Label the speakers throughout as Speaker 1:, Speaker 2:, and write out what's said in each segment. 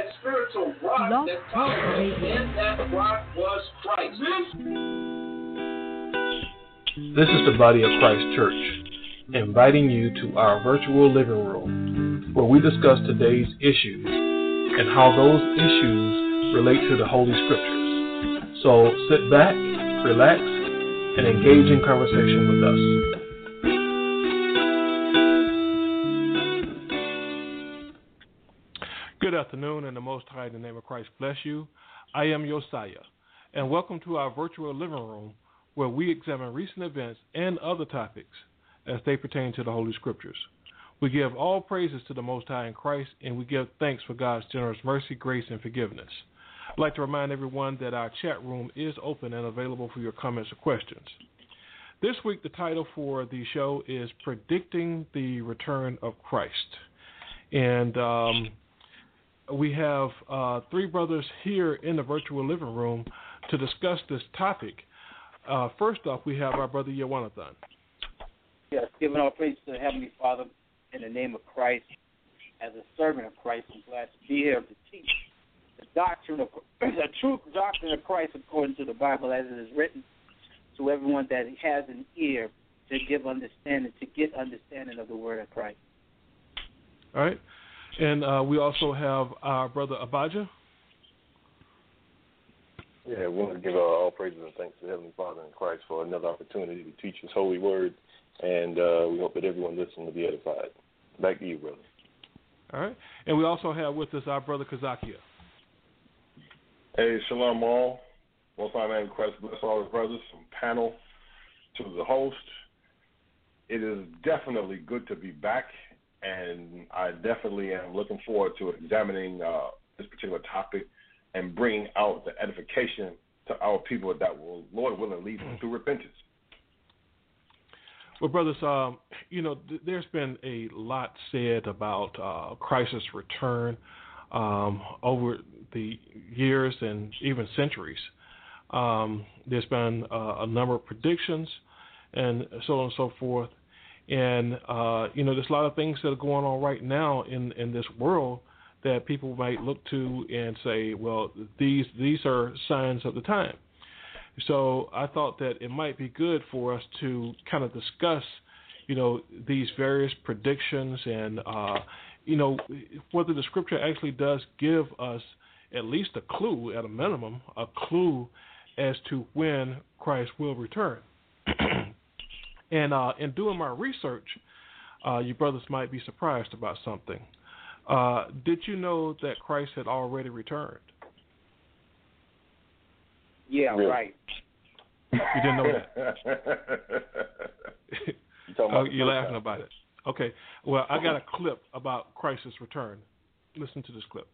Speaker 1: that spiritual rock
Speaker 2: Love
Speaker 1: that followed him, and that rock was Christ.
Speaker 3: This is the Body of Christ Church, inviting you to our virtual living room where we discuss today's issues and how those issues relate to the Holy Scriptures. So sit back, relax, and engage in conversation with us. Afternoon, and the Most High, in the name of Christ, bless you. I am Josiah, and welcome to our virtual living room where we examine recent events and other topics as they pertain to the Holy Scriptures. We give all praises to the Most High in Christ, and we give thanks for God's generous mercy, grace, and forgiveness. I'd like to remind everyone that our chat room is open and available for your comments or questions. This week, the title for the show is Predicting the Return of Christ. And um, we have uh, three brothers here in the virtual living room to discuss this topic. Uh, first off, we have our brother Yawanathan.
Speaker 4: Yes, giving all praise to the Heavenly Father in the name of Christ. As a servant of Christ, I'm glad to be here to teach the doctrine of the true doctrine of Christ according to the Bible as it is written to everyone that has an ear to give understanding, to get understanding of the word of Christ.
Speaker 3: All right. And uh, we also have our brother Abaja.
Speaker 5: Yeah, we want to give uh, all praises and thanks to Heavenly Father in Christ for another opportunity to teach His holy word, and uh, we hope that everyone listening will be edified. Back to you, brother.
Speaker 3: All right. And we also have with us our brother Kazakia.
Speaker 6: Hey, shalom all. Most High Man in Christ bless all the brothers from panel to the host. It is definitely good to be back and I definitely am looking forward to examining uh, this particular topic and bringing out the edification to our people that will, Lord willing, lead them through repentance.
Speaker 3: Well, brothers, um, you know, th- there's been a lot said about uh, Christ's return um, over the years and even centuries. Um, there's been uh, a number of predictions and so on and so forth. And uh, you know, there's a lot of things that are going on right now in in this world that people might look to and say, well, these these are signs of the time. So I thought that it might be good for us to kind of discuss, you know, these various predictions and uh, you know whether the scripture actually does give us at least a clue, at a minimum, a clue as to when Christ will return. And uh, in doing my research, uh, you brothers might be surprised about something. Uh, did you know that Christ had already returned?
Speaker 4: Yeah,
Speaker 5: Really?
Speaker 4: right.
Speaker 3: You didn't know that?
Speaker 5: You talking
Speaker 3: oh,
Speaker 5: about the
Speaker 3: you're laughing
Speaker 5: time?
Speaker 3: about it. Okay. Well, I got a clip about Christ's return. Listen to this clip.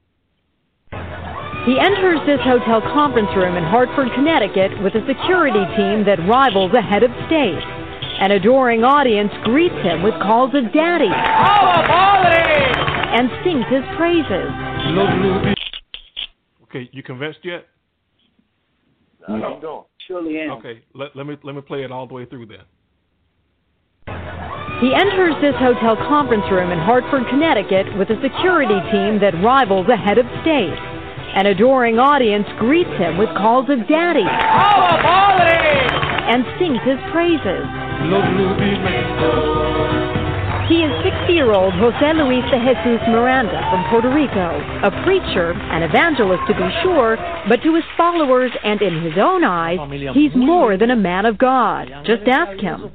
Speaker 2: He enters this hotel conference room in Hartford, Connecticut with a security team that rivals a head of state. An adoring audience greets him with calls of daddy and sings his praises.
Speaker 3: Okay, you convinced yet?
Speaker 5: Nah, keep going.
Speaker 4: Surely am.
Speaker 3: Okay, let, let me let me play it all the way through then.
Speaker 2: He enters this hotel conference room in Hartford, Connecticut with a security team that rivals a head of state. An adoring audience greets him with calls of daddy and sings his praises. He is 60-year-old Jose Luis de Jesus Miranda from Puerto Rico, a preacher, an evangelist to be sure, but to his followers and in his own eyes, he's more than a man of God. Just ask him.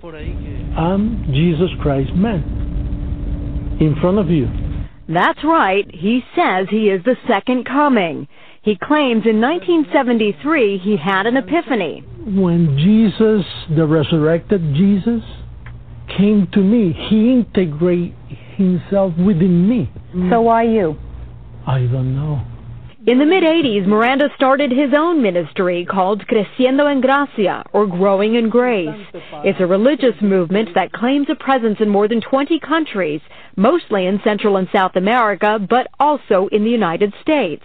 Speaker 7: I'm Jesus Christ man in front of you.
Speaker 2: That's right, he says he is the second coming. He claims in 1973 he had an epiphany.
Speaker 7: When Jesus, the resurrected Jesus, came to me, he integrated himself within me.
Speaker 2: So are you.
Speaker 7: I don't know.
Speaker 2: In the mid 80s, Miranda started his own ministry called Creciendo en Gracia, or Growing in Grace. It's a religious movement that claims a presence in more than 20 countries, mostly in Central and South America, but also in the United States.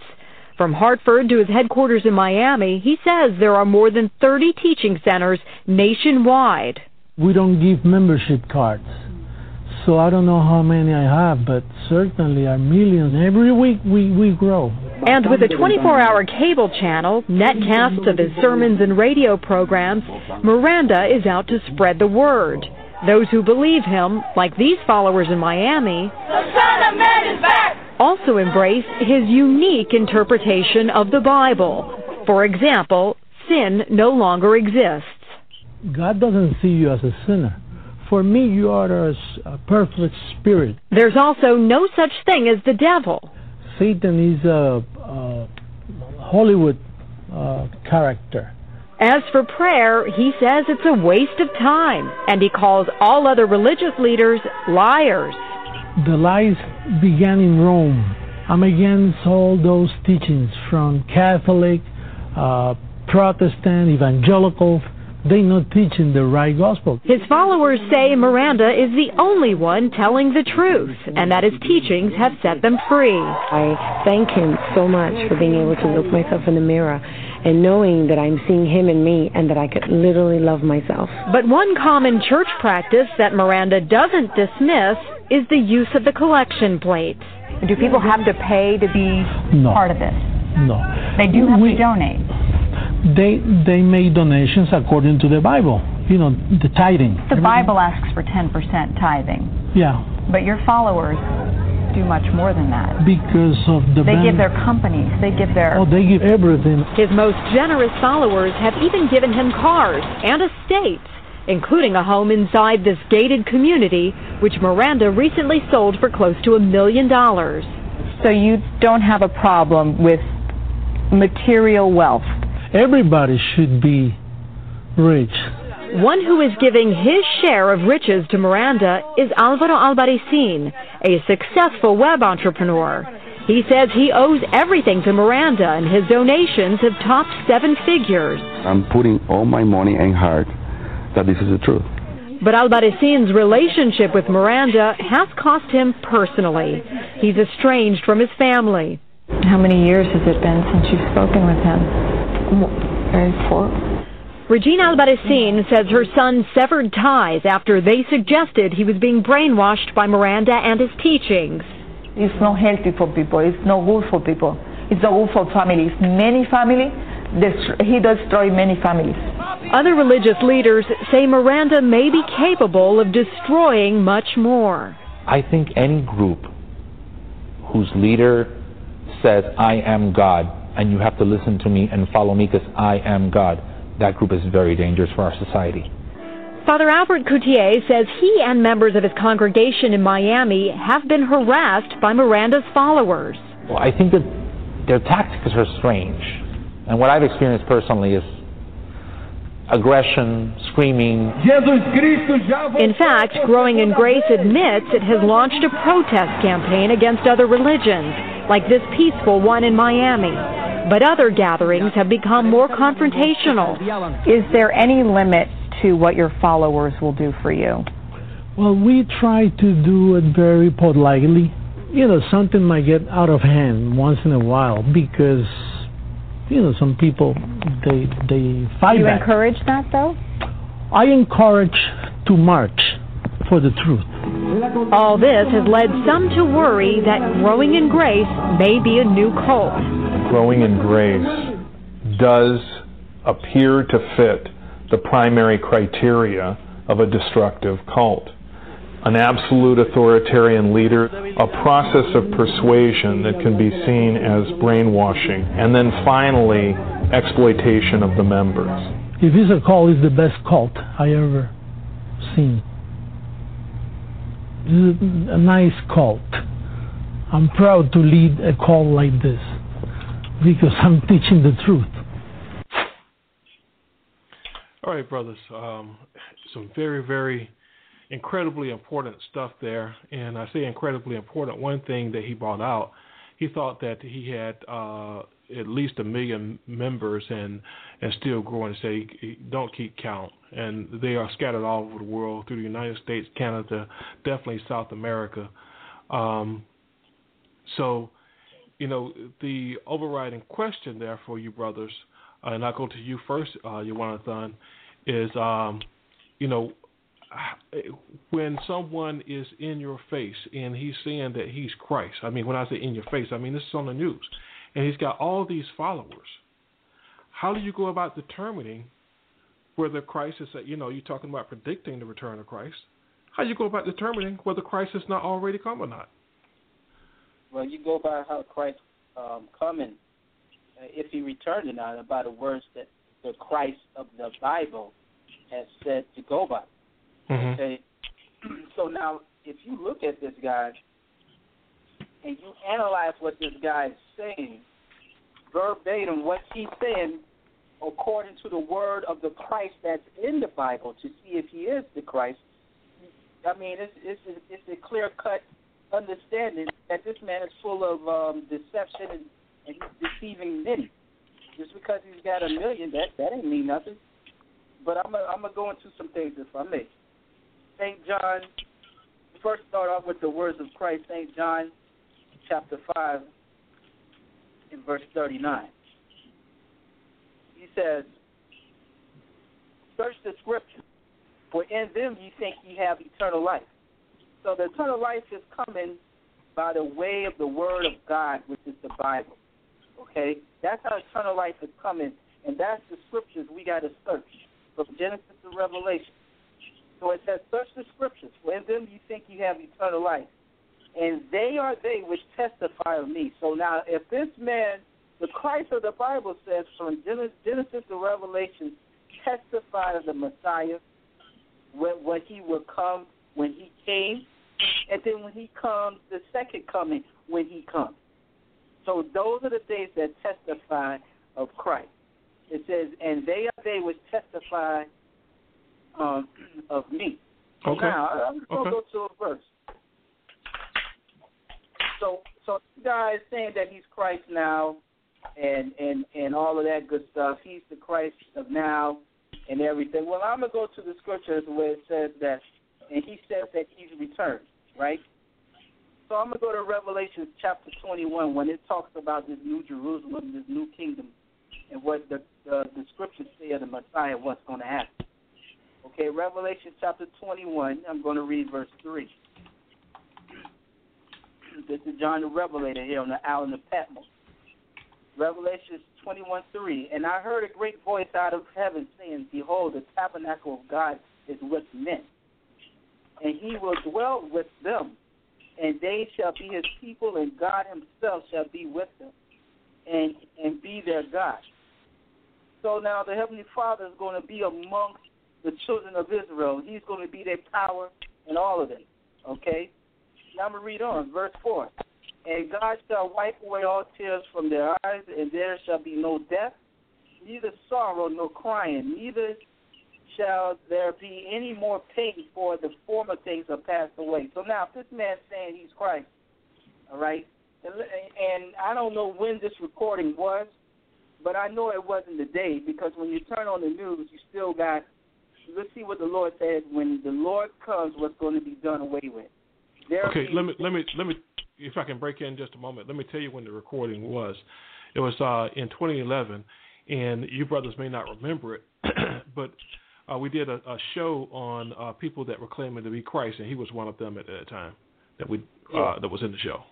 Speaker 2: From Hartford to his headquarters in Miami, he says there are more than 30 teaching centers nationwide.
Speaker 7: We don't give membership cards. So I don't know how many I have, but certainly are millions. Every week we, we grow.
Speaker 2: And with a 24 hour cable channel, netcasts of his sermons and radio programs, Miranda is out to spread the word. Those who believe him, like these followers in Miami,
Speaker 8: the Son of Man is back!
Speaker 2: Also embrace his unique interpretation of the Bible. For example, sin no longer exists.
Speaker 7: God doesn't see you as a sinner. For me, you are a, a perfect spirit.
Speaker 2: There's also no such thing as the devil.
Speaker 7: Satan is a, a Hollywood uh, character.
Speaker 2: As for prayer, he says it's a waste of time, and he calls all other religious leaders liars.
Speaker 7: The lies began in Rome. I'm against all those teachings from Catholic, uh, Protestant, evangelical, they're not teaching the right gospel.
Speaker 2: His followers say Miranda is the only one telling the truth and that his teachings have set them free.
Speaker 9: I thank him so much for being able to look myself in the mirror and knowing that I'm seeing him in me and that I could literally love myself.
Speaker 2: But one common church practice that Miranda doesn't dismiss is the use of the collection plate.
Speaker 10: Do people have to pay to be
Speaker 7: no.
Speaker 10: part of this?
Speaker 7: No.
Speaker 10: They do have we, to donate
Speaker 7: they they make donations according to the Bible. You know, the tithing.
Speaker 10: The Bible asks for 10% tithing.
Speaker 7: Yeah.
Speaker 10: But your followers do much more than that.
Speaker 7: Because of the
Speaker 10: They give their companies, they give their
Speaker 7: Oh, they give everything.
Speaker 2: His most generous followers have even given him cars and estates, including a home inside this gated community which Miranda recently sold for close to a million dollars.
Speaker 10: So you don't have a problem with material wealth
Speaker 7: Everybody should be rich.
Speaker 2: One who is giving his share of riches to Miranda is Alvaro Albarracin, a successful web entrepreneur. He says he owes everything to Miranda, and his donations have topped seven figures.
Speaker 11: I'm putting all my money and heart that this is the truth.
Speaker 2: But Albarracin's relationship with Miranda has cost him personally. He's estranged from his family.
Speaker 10: How many years has it been since you've spoken with him?
Speaker 9: four.
Speaker 2: Regina Albarracin says her son severed ties after they suggested he was being brainwashed by Miranda and his teachings.
Speaker 12: It's not healthy for people. It's not good for people. It's not good for families. Many families, he destroyed many families.
Speaker 2: Other religious leaders say Miranda may be capable of destroying much more.
Speaker 13: I think any group whose leader says, I am God, and you have to listen to me and follow me because I am God. That group is very dangerous for our society.
Speaker 2: Father Albert Cutié says he and members of his congregation in Miami have been harassed by Miranda's followers.
Speaker 13: Well, I think that their tactics are strange. And what I've experienced personally is aggression, screaming.
Speaker 2: In fact, Growing in Grace admits it has launched a protest campaign against other religions, like this peaceful one in Miami but other gatherings have become more confrontational.
Speaker 10: Is there any limit to what your followers will do for you?
Speaker 7: Well, we try to do it very politely. You know, something might get out of hand once in a while because, you know, some people they they fight.
Speaker 10: You
Speaker 7: back.
Speaker 10: encourage that though?
Speaker 7: I encourage to march for the truth.
Speaker 2: All this has led some to worry that growing in grace may be a new cult.
Speaker 14: Growing in grace does appear to fit the primary criteria of a destructive cult. An absolute authoritarian leader, a process of persuasion that can be seen as brainwashing, and then finally, exploitation of the members.
Speaker 7: If it's a cult, it's the best cult I ever seen a nice cult. I'm proud to lead a cult like this because I'm teaching the truth.
Speaker 3: All right, brothers. Um, some very, very incredibly important stuff there. And I say incredibly important. One thing that he brought out, he thought that he had uh, at least a million members and and still growing. Say don't keep count, and they are scattered all over the world through the United States, Canada, definitely South America. Um, so, you know, the overriding question there for you brothers, uh, and I'll go to you first, uh, Yohanathan, is, um, you know, when someone is in your face and he's saying that he's Christ. I mean, when I say in your face, I mean this is on the news and he's got all these followers. How do you go about determining whether Christ is, you know, you're talking about predicting the return of Christ. How do you go about determining whether Christ has not already come or not?
Speaker 4: Well, you go by how Christ um, coming, uh, if he returned or not, by the words that the Christ of the Bible has said to go by.
Speaker 3: Mm-hmm.
Speaker 4: Okay. So now, if you look at this guy and you analyze what this guy is saying, verbatim, what he's saying according to the word of the Christ that's in the Bible to see if he is the Christ. I mean, it's it's a, it's a clear cut understanding that this man is full of um, deception and, and deceiving many. Just because he's got a million, that that ain't mean nothing. But I'm gonna I'm gonna go into some things if I may. Saint John. First, start off with the words of Christ. Saint John, chapter five, in verse thirty-nine. He says, "Search the scriptures, for in them you think ye have eternal life." So the eternal life is coming by the way of the Word of God, which is the Bible. Okay, that's how eternal life is coming, and that's the scriptures we got to search from Genesis to Revelation. So it says, "Search the scriptures, for in them you think you have eternal life, and they are they which testify of me." So now, if this man, the Christ of the Bible says, from Genesis to Revelation, testify of the Messiah, when, when he will come, when he came, and then when he comes, the second coming, when he comes. So those are the things that testify of Christ. It says, and they are they which testify um, of me.
Speaker 3: Okay.
Speaker 4: now I'm just going to
Speaker 3: Okay.
Speaker 4: go to a verse. So, so this guy is saying that he's Christ now, and and and all of that good stuff. He's the Christ of now, and everything. Well, I'm gonna go to the scriptures where it says that, and he says that he's returned, right? So I'm gonna go to Revelation chapter 21 when it talks about this new Jerusalem, this new kingdom, and what the the, the scriptures say of the Messiah, what's going to happen. Okay, Revelation chapter 21. I'm going to read verse three. This is John the Revelator here on the island of Patmos. Revelation 21 3. And I heard a great voice out of heaven saying, Behold, the tabernacle of God is with men, and he will dwell with them, and they shall be his people, and God himself shall be with them, and and be their God. So now the Heavenly Father is going to be amongst the children of Israel. He's going to be their power and all of them. Okay? Now I'm going to read on, verse 4. And God shall wipe away all tears from their eyes, and there shall be no death, neither sorrow nor crying, neither shall there be any more pain, for the former things are passed away. So now, if this man's saying he's Christ, all right, and, and I don't know when this recording was, but I know it wasn't the day because when you turn on the news, you still got. Let's see what the Lord said. When the Lord comes, what's going to be done away with? There
Speaker 3: Okay, let me let me let me if I can break in just a moment. Let me tell you when the recording was. It was uh, in 2011, and you brothers may not remember it, but uh, we did a, a show on uh, people that were claiming to be Christ, and he was one of them at that time that we uh,
Speaker 4: Yeah.
Speaker 3: that was in the show.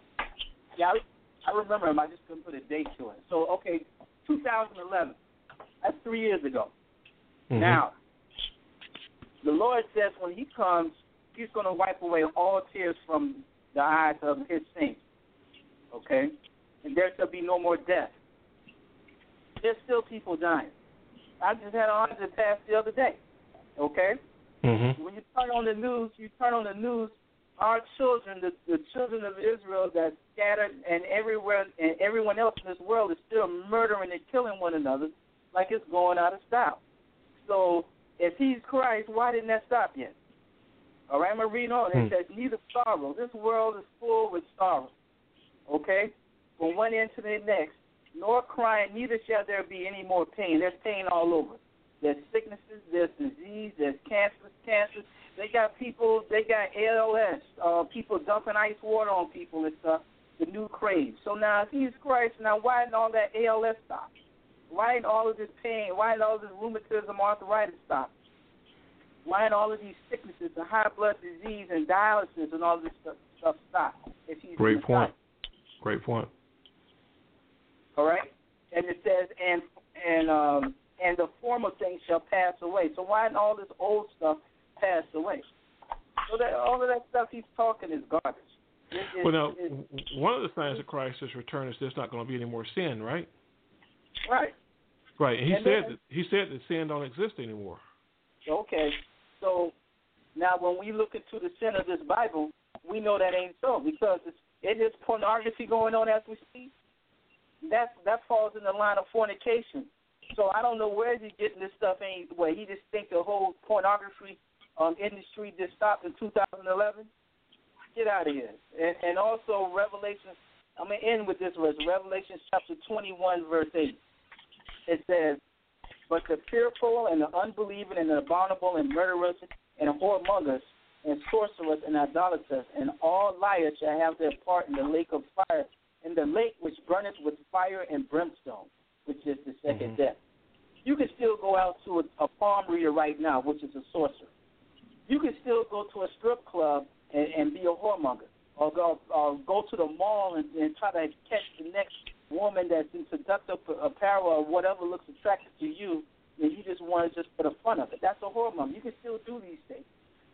Speaker 4: Yeah, I, I remember him. I just couldn't put a date to it. So, okay, 2011. That's three years ago.
Speaker 3: Mhm.
Speaker 4: Now, the Lord says when He comes, He's going to wipe away all tears from the eyes of His saints. Okay? And there shall be no more death. There's still people dying. I just had a hundred pass the other day. Okay?
Speaker 3: Mm-hmm.
Speaker 4: When you turn on the news, you turn on the news. Our children, the, the children of Israel that scattered and everywhere and everyone else in this world is still murdering and killing one another like it's going out of style. So if he's Christ, why didn't that stop yet? All right, I'm gonna read on. It
Speaker 3: Hmm.
Speaker 4: says, "Neither sorrow. This world is full with sorrow. Okay, from one end to the next. Nor crying. Neither shall there be any more pain. There's pain all over. There's sicknesses. There's disease. There's cancers. Cancers. They got people. They got ALS. Uh, people dumping ice water on people and stuff. The new craze. So now, if he's Christ, now why didn't all that ALS stop? Why didn't all of this pain? Why didn't all this rheumatism, arthritis stop? Why didn't all of these sicknesses, the high blood disease and dialysis and all this stuff, stuff stop? If he's
Speaker 3: Great point. Great point.
Speaker 4: All right, and it says, and and um, and the former things shall pass away. So why didn't all this old stuff pass away? So that all of that stuff he's talking is garbage. It, it,
Speaker 3: well, now,
Speaker 4: it,
Speaker 3: one of the signs of Christ's return is there's not going to be any more sin, right?
Speaker 4: right.
Speaker 3: Right. He
Speaker 4: And
Speaker 3: said
Speaker 4: then-
Speaker 3: that, he said that sin don't exist anymore.
Speaker 4: Okay. So now when we look into the sin of this Bible, we know that ain't so because it's, it is pornography going on as we speak. That that falls in the line of fornication. So I don't know where he's getting this stuff anyway. He just think the whole pornography um, industry just stopped in 2011. Get out of here. And, and also Revelation. I'm gonna end with this verse. Revelation chapter 21 verse 8. It says, but the fearful and the unbelieving and the abominable and murderers and whoremongers and sorcerers and idolaters and all liars shall have their part in the lake of fire, in the lake which burneth with fire and brimstone, which is the 2nd mm-hmm. death. You can still go out to a, a palm reader right now, which is a sorcerer. You can still go to a strip club and, and be a whoremonger, or go or go to the mall and, and try to catch the next woman that's in seductive apparel or whatever looks attractive to you, and you just want to just for the fun of it. That's a whoremonger. You can still do these things.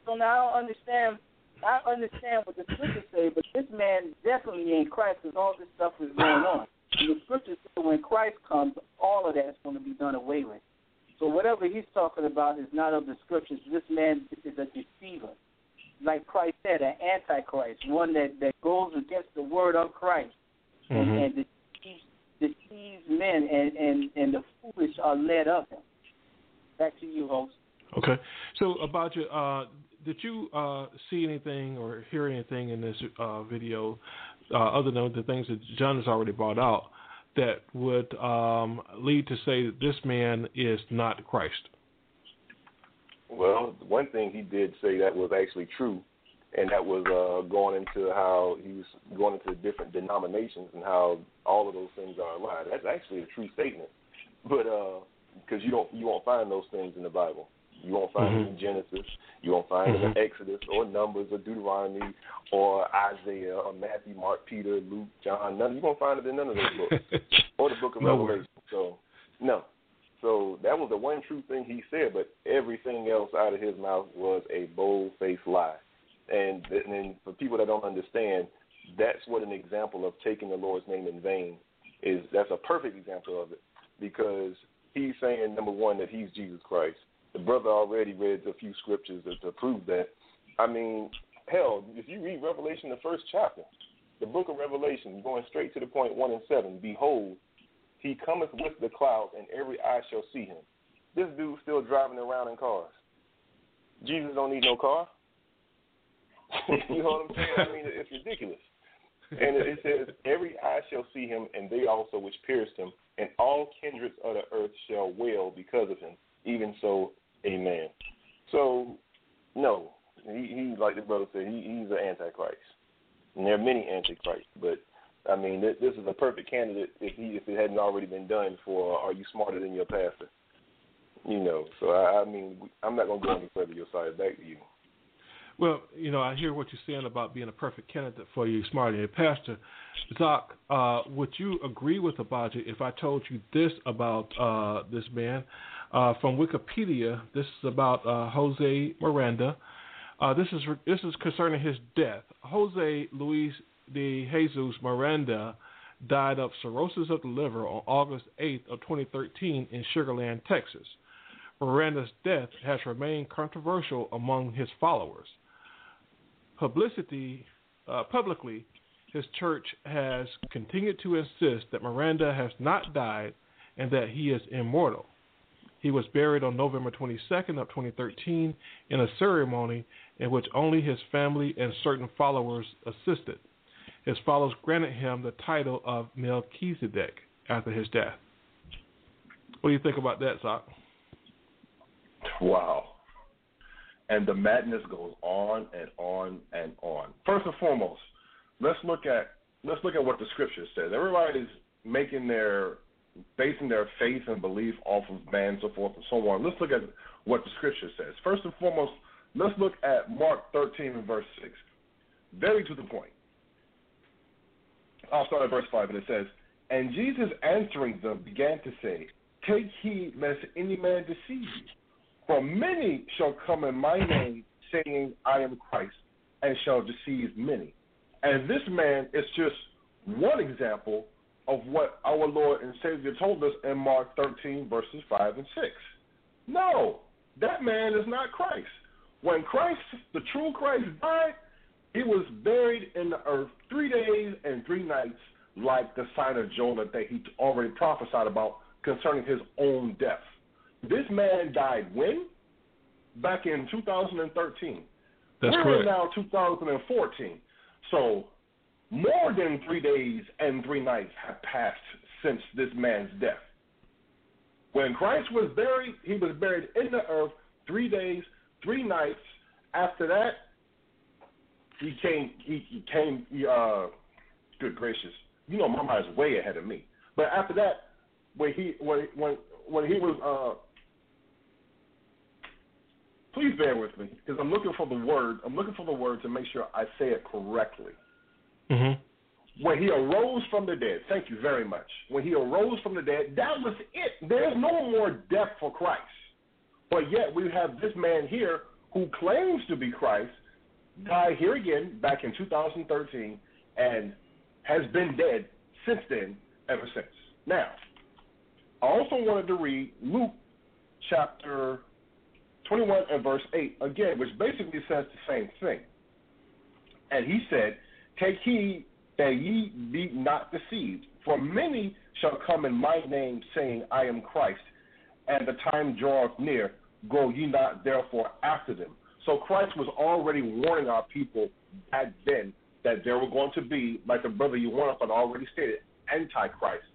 Speaker 4: So now I don't understand. I understand what the scriptures say, but this man definitely ain't Christ because all this stuff is going on. And the scriptures say when Christ comes, all of that's going to be done away with. So whatever he's talking about is not of the scriptures. This man is a deceiver. Like Christ said, an antichrist, one that, that goes against the word of Christ and,
Speaker 3: Mhm.
Speaker 4: and deceives, deceives men, and, and, and the foolish are led of him. Back to you, host.
Speaker 3: Okay. So about your, uh, did you uh, see anything or hear anything in this uh, video uh, other than the things that John has already brought out that would um, lead to say that this man is not Christ?
Speaker 5: Well, one thing he did say that was actually true, and that was uh, going into how he was going into different denominations and how all of those things are a lie. That's actually a true statement, but because you don't you won't find those things in the Bible. You won't find
Speaker 3: Mhm.
Speaker 5: them in Genesis. You won't find them in Exodus or Numbers or Deuteronomy or Isaiah or Matthew, Mark, Peter, Luke, John. None. You won't find it in none of those books or the Book of
Speaker 3: Nowhere.
Speaker 5: Revelation. So no. So that was the one true thing he said, but everything else out of his mouth was a bold-faced lie. And and for people that don't understand, that's what an example of taking the Lord's name in vain is. That's a perfect example of it because he's saying number one that he's Jesus Christ. The brother already read a few scriptures to, to prove that. I mean, hell, if you read Revelation, the first chapter, the book of Revelation, going straight to the point one and seven. Behold, he cometh with the clouds, and every eye shall see him. This dude's still driving around in cars. Jesus don't need no car. you know what I'm saying? I mean, it's ridiculous. And it, says, Every eye shall see him, and they also which pierced him, and all kindreds of the earth shall wail because of him. Even so, amen. So, no, he, he like the brother said, he, he's an antichrist. And there are many antichrists, but I mean, this, this is a perfect candidate if he if it hadn't already been done for. Are you smarter than your pastor? You know, so I, I mean, I'm not gonna go any further. Your side, back to you.
Speaker 3: Well, you know, I hear what you're saying about being a perfect candidate for you, smarter than your pastor. Doc, uh, would you agree with Abaji if I told you this about uh, this man? Uh, from Wikipedia, this is about uh, Jose Miranda. Uh, this is this is concerning his death. Jose Luis de Jesus Miranda died of cirrhosis of the liver on August 8th of 2013 in Sugar Land, Texas. Miranda's death has remained controversial among his followers. Publicity, uh, publicly, his church has continued to insist that Miranda has not died and that he is immortal. He was buried on November 22nd of 2013 in a ceremony in which only his family and certain followers assisted. His followers granted him the title of Melchizedek after his death. What do you think about that, Zach?
Speaker 6: Wow. And the madness goes on and on and on. First and foremost, let's look at let's look at what the scripture says. Everybody's making their basing their faith and belief off of man, so forth and so on. Let's look at what the scripture says. First and foremost, let's look at Mark 13 and verse 6. Very to the point. I'll start at verse 5, and it says, And Jesus answering them began to say, Take heed lest any man deceive you. For many shall come in my name, saying, I am Christ, and shall deceive many. And this man is just one example of what our Lord and Savior told us in Mark 13, verses 5 and 6. No, that man is not Christ. When Christ, the true Christ, died, he was buried in the earth three days and three nights, like the sign of Jonah that he already prophesied about concerning his own death. This man died when? Back in 2013.
Speaker 3: That's
Speaker 6: We're
Speaker 3: correct.
Speaker 6: in now 2014. So more than three days and three nights have passed since this man's death. When Christ was buried, he was buried in the earth three days, three nights. After that, he came. He, he came. He, uh, good gracious, you know, Mama is way ahead of me. But after that, when he when when when he was uh, please bear with me because I'm looking for the word. I'm looking for the word to make sure I say it correctly.
Speaker 3: Mm-hmm.
Speaker 6: When he arose from the dead, thank you very much. When he arose from the dead, that was it. There's no more death for Christ. But yet we have this man here who claims to be Christ, died here again back in 2013, and has been dead since then, ever since. Now, I also wanted to read Luke chapter 21 and verse 8 again, which basically says the same thing. And he said, Take heed that ye be not deceived, for many shall come in my name, saying, I am Christ, and the time draweth near. Go ye not therefore after them. So Christ was already warning our people back then that there were going to be, like the brother you went up and already stated, antichrists.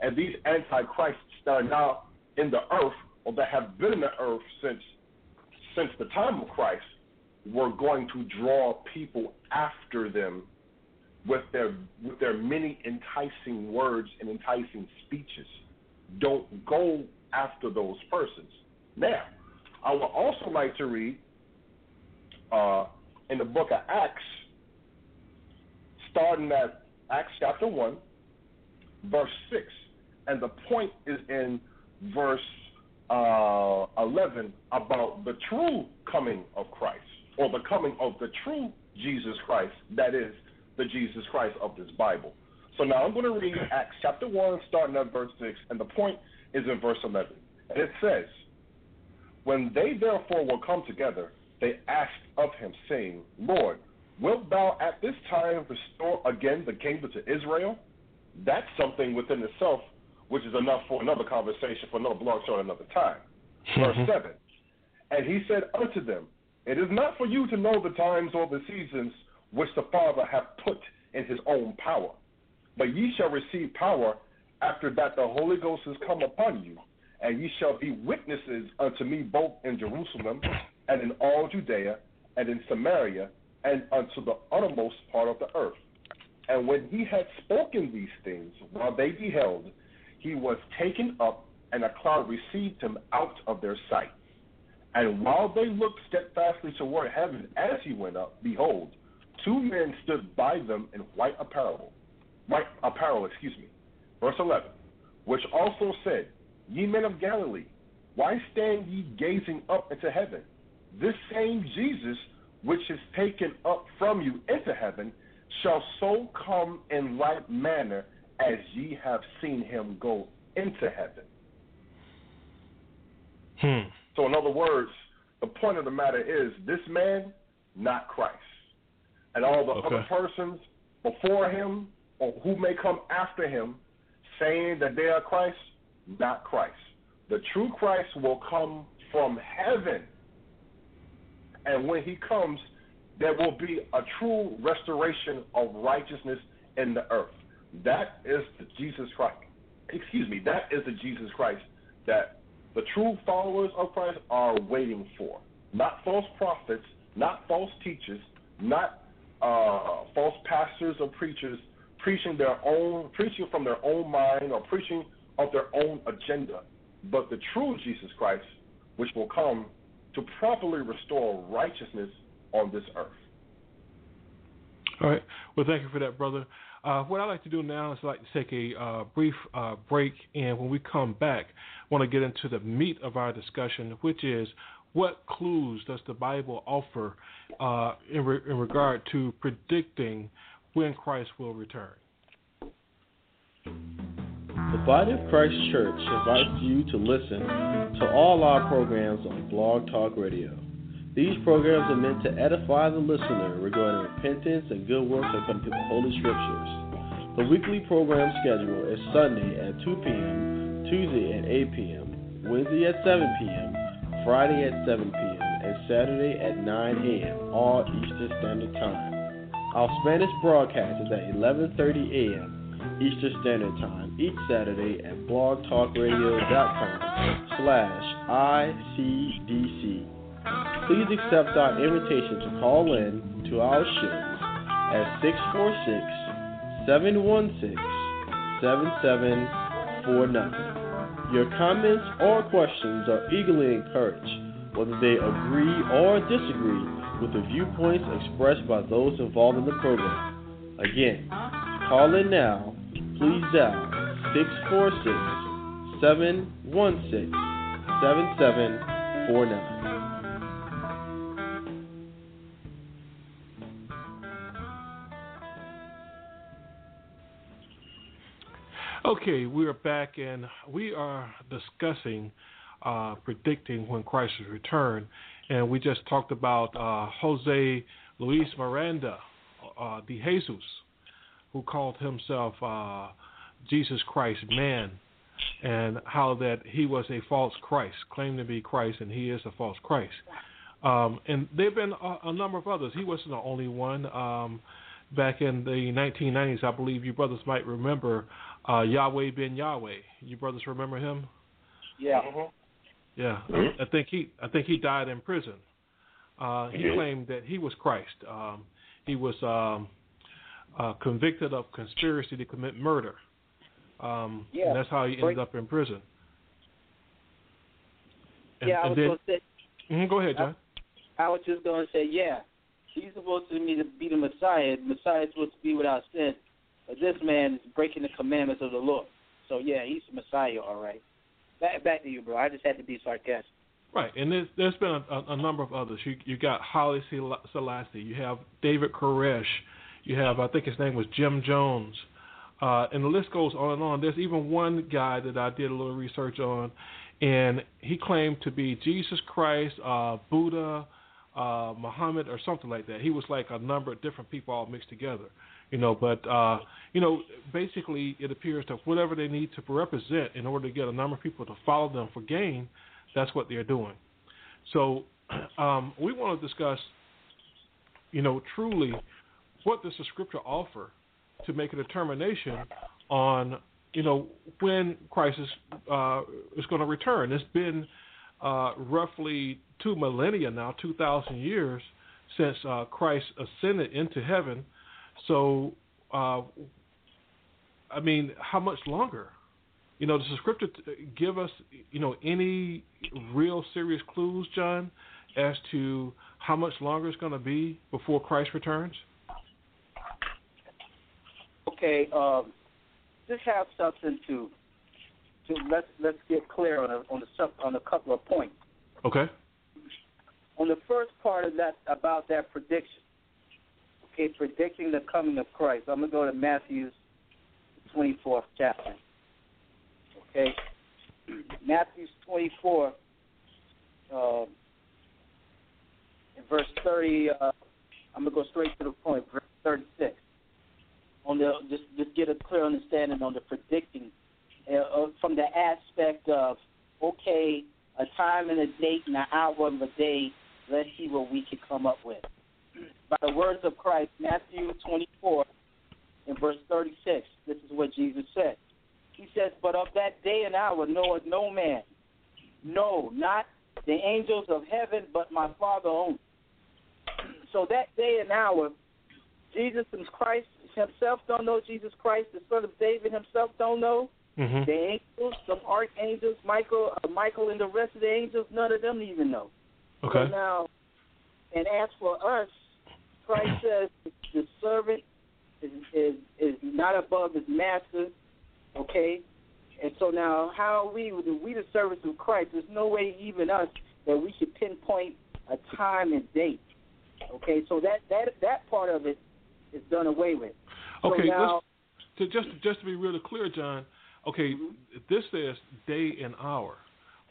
Speaker 6: And these antichrists that are now in the earth, or that have been in the earth since since the time of Christ, were going to draw people after them with their with their many enticing words and enticing speeches. Don't go after those persons. Now, I would also like to read uh, in the book of Acts, starting at Acts chapter one, verse six, and the point is in verse uh, eleven about the true coming of Christ, or the coming of the true Jesus Christ. That is the Jesus Christ of this Bible. So now I'm going to read Acts chapter 1, starting at verse 6, and the point is in verse 11. And it says, When they therefore were come together, they asked of him, saying, Lord, wilt thou at this time restore again the kingdom to Israel? That's something within itself, which is enough for another conversation, for another blog show at another time. Verse 7. And he said unto them, It is not for you to know the times or the seasons which the Father hath put in his own power. But ye shall receive power after that the Holy Ghost is come upon you, and ye shall be witnesses unto me both in Jerusalem and in all Judea and in Samaria and unto the uttermost part of the earth. And when he had spoken these things, while they beheld, he was taken up, and a cloud received him out of their sight. And while they looked steadfastly toward heaven as he went up, behold, two men stood by them in white apparel, white apparel, excuse me. Verse 11, which also said, Ye men of Galilee, why stand ye gazing up into heaven? This same Jesus, which is taken up from you into heaven, shall so come in like manner as ye have seen him go into heaven.
Speaker 3: Hmm.
Speaker 6: So, in other words, the point of the matter is this man, not Christ. And all the
Speaker 3: Okay.
Speaker 6: other persons before him or who may come after him saying that they are Christ, not Christ. The true Christ will come from heaven. And when he comes, there will be a true restoration of righteousness in the earth. That is the Jesus Christ. Excuse me, that is the Jesus Christ that the true followers of Christ are waiting for. Not false prophets, not false teachers, not uh, false pastors or preachers preaching their own, preaching from their own mind or preaching of their own agenda, but the true Jesus Christ, which will come to properly restore righteousness on this earth.
Speaker 3: All right. Well, thank you for that, brother. Uh, what I'd like to do now is like to take a uh, brief uh, break, and when we come back, I want to get into the meat of our discussion, which is what clues does the Bible offer uh, in, re- in regard to predicting when Christ will return?
Speaker 15: The Body of Christ Church invites you to listen to all our programs on Blog Talk Radio. These programs are meant to edify the listener regarding repentance and good works according to the Holy Scriptures. The weekly program schedule is Sunday at 2 p.m., Tuesday at 8 p.m., Wednesday at 7 p.m., Friday at 7 p.m., and Saturday at 9 a.m., all Eastern Standard Time. Our Spanish broadcast is at 11:30 a.m. Eastern Standard Time each Saturday at blogtalkradio.com slash ICDC. Please accept our invitation to call in to our show at 646 716 7749. Your comments or questions are eagerly encouraged, whether they agree or disagree with the viewpoints expressed by those involved in the program. Again, call in now. Please dial 646 716 7749.
Speaker 3: Okay, we are back and we are discussing uh, predicting when Christ will return. And we just talked about uh, Jose Luis Miranda uh, de Jesus, who called himself uh, Jesus Christ man, and how that he was a false Christ, claimed to be Christ, and he is a false Christ. Um, and there have been a, a, number of others. He wasn't the only one. Um, back in the 1990s, I believe you brothers might remember uh, Yahweh ben Yahweh. You brothers remember him?
Speaker 4: Yeah.
Speaker 3: Yeah. I think he I think he died in prison. Uh, he claimed that he was Christ. Um, he was um, uh, convicted of conspiracy to commit murder. Um,
Speaker 4: yeah.
Speaker 3: And that's how he ended up in prison. And,
Speaker 4: yeah, I was
Speaker 3: then,
Speaker 4: going to say.
Speaker 3: Mm-hmm, go ahead, John.
Speaker 4: I, I was just going to say, yeah, he's supposed to be the Messiah. The Messiah is supposed to be without sin. But this man is breaking the commandments of the Lord. So yeah, he's the Messiah, all right. Back back to you, bro. I just had to be sarcastic.
Speaker 3: Right, and there's there's been a, a, number of others. You you got Haile Selassie, you have David Koresh, you have I think his name was Jim Jones, uh, and the list goes on and on. There's even one guy that I did a little research on, and he claimed to be Jesus Christ, uh, Buddha, uh, Muhammad, or something like that. He was like a number of different people all mixed together you know. But uh, you know, basically, it appears that whatever they need to represent in order to get a number of people to follow them for gain, that's what they're doing. So um, we want to discuss, you know, truly what does the scripture offer to make a determination on, you know, when Christ is, uh, is going to return. It's been uh, roughly two millennia now, 2,000 years since uh, Christ ascended into heaven so, uh, I mean, how much longer? You know, does the scripture give us, you know, any real serious clues, John, as to how much longer it's going to be before Christ returns?
Speaker 4: Okay, um, just have something to to let's let's get clear on a, on a, on a couple of points.
Speaker 3: Okay.
Speaker 4: On the first part of that about that prediction, okay, predicting the coming of Christ. I'm going to go to Matthew's 24th chapter. Okay? Matthew's 24, uh, verse 30, uh, I'm going to go straight to the point, verse 36. On the, just, just get a clear understanding on the predicting uh, from the aspect of, okay, a time and a date and an hour of a day, let's see what we can come up with by the words of Christ, Matthew 24, in verse 36. This is what Jesus said. He says, But of that day and hour knoweth no man, no, not the angels of heaven, but my Father only. So that day and hour, Jesus and Christ himself don't know Jesus Christ. The Son of David himself don't know.
Speaker 3: Mm-hmm.
Speaker 4: The angels, the archangels, Michael, uh, Michael, and the rest of the angels, none of them even know.
Speaker 3: Okay.
Speaker 4: So now, and as for us, Christ says the servant is is, is not above his master. Okay, and so now how are we we the service of Christ? There's no way even us that we should pinpoint a time and date. Okay, so that that that part of it is done away with. So
Speaker 3: Okay,
Speaker 4: now,
Speaker 3: to just just to be really clear, John. Okay,
Speaker 4: Mm-hmm.
Speaker 3: this says day and hour.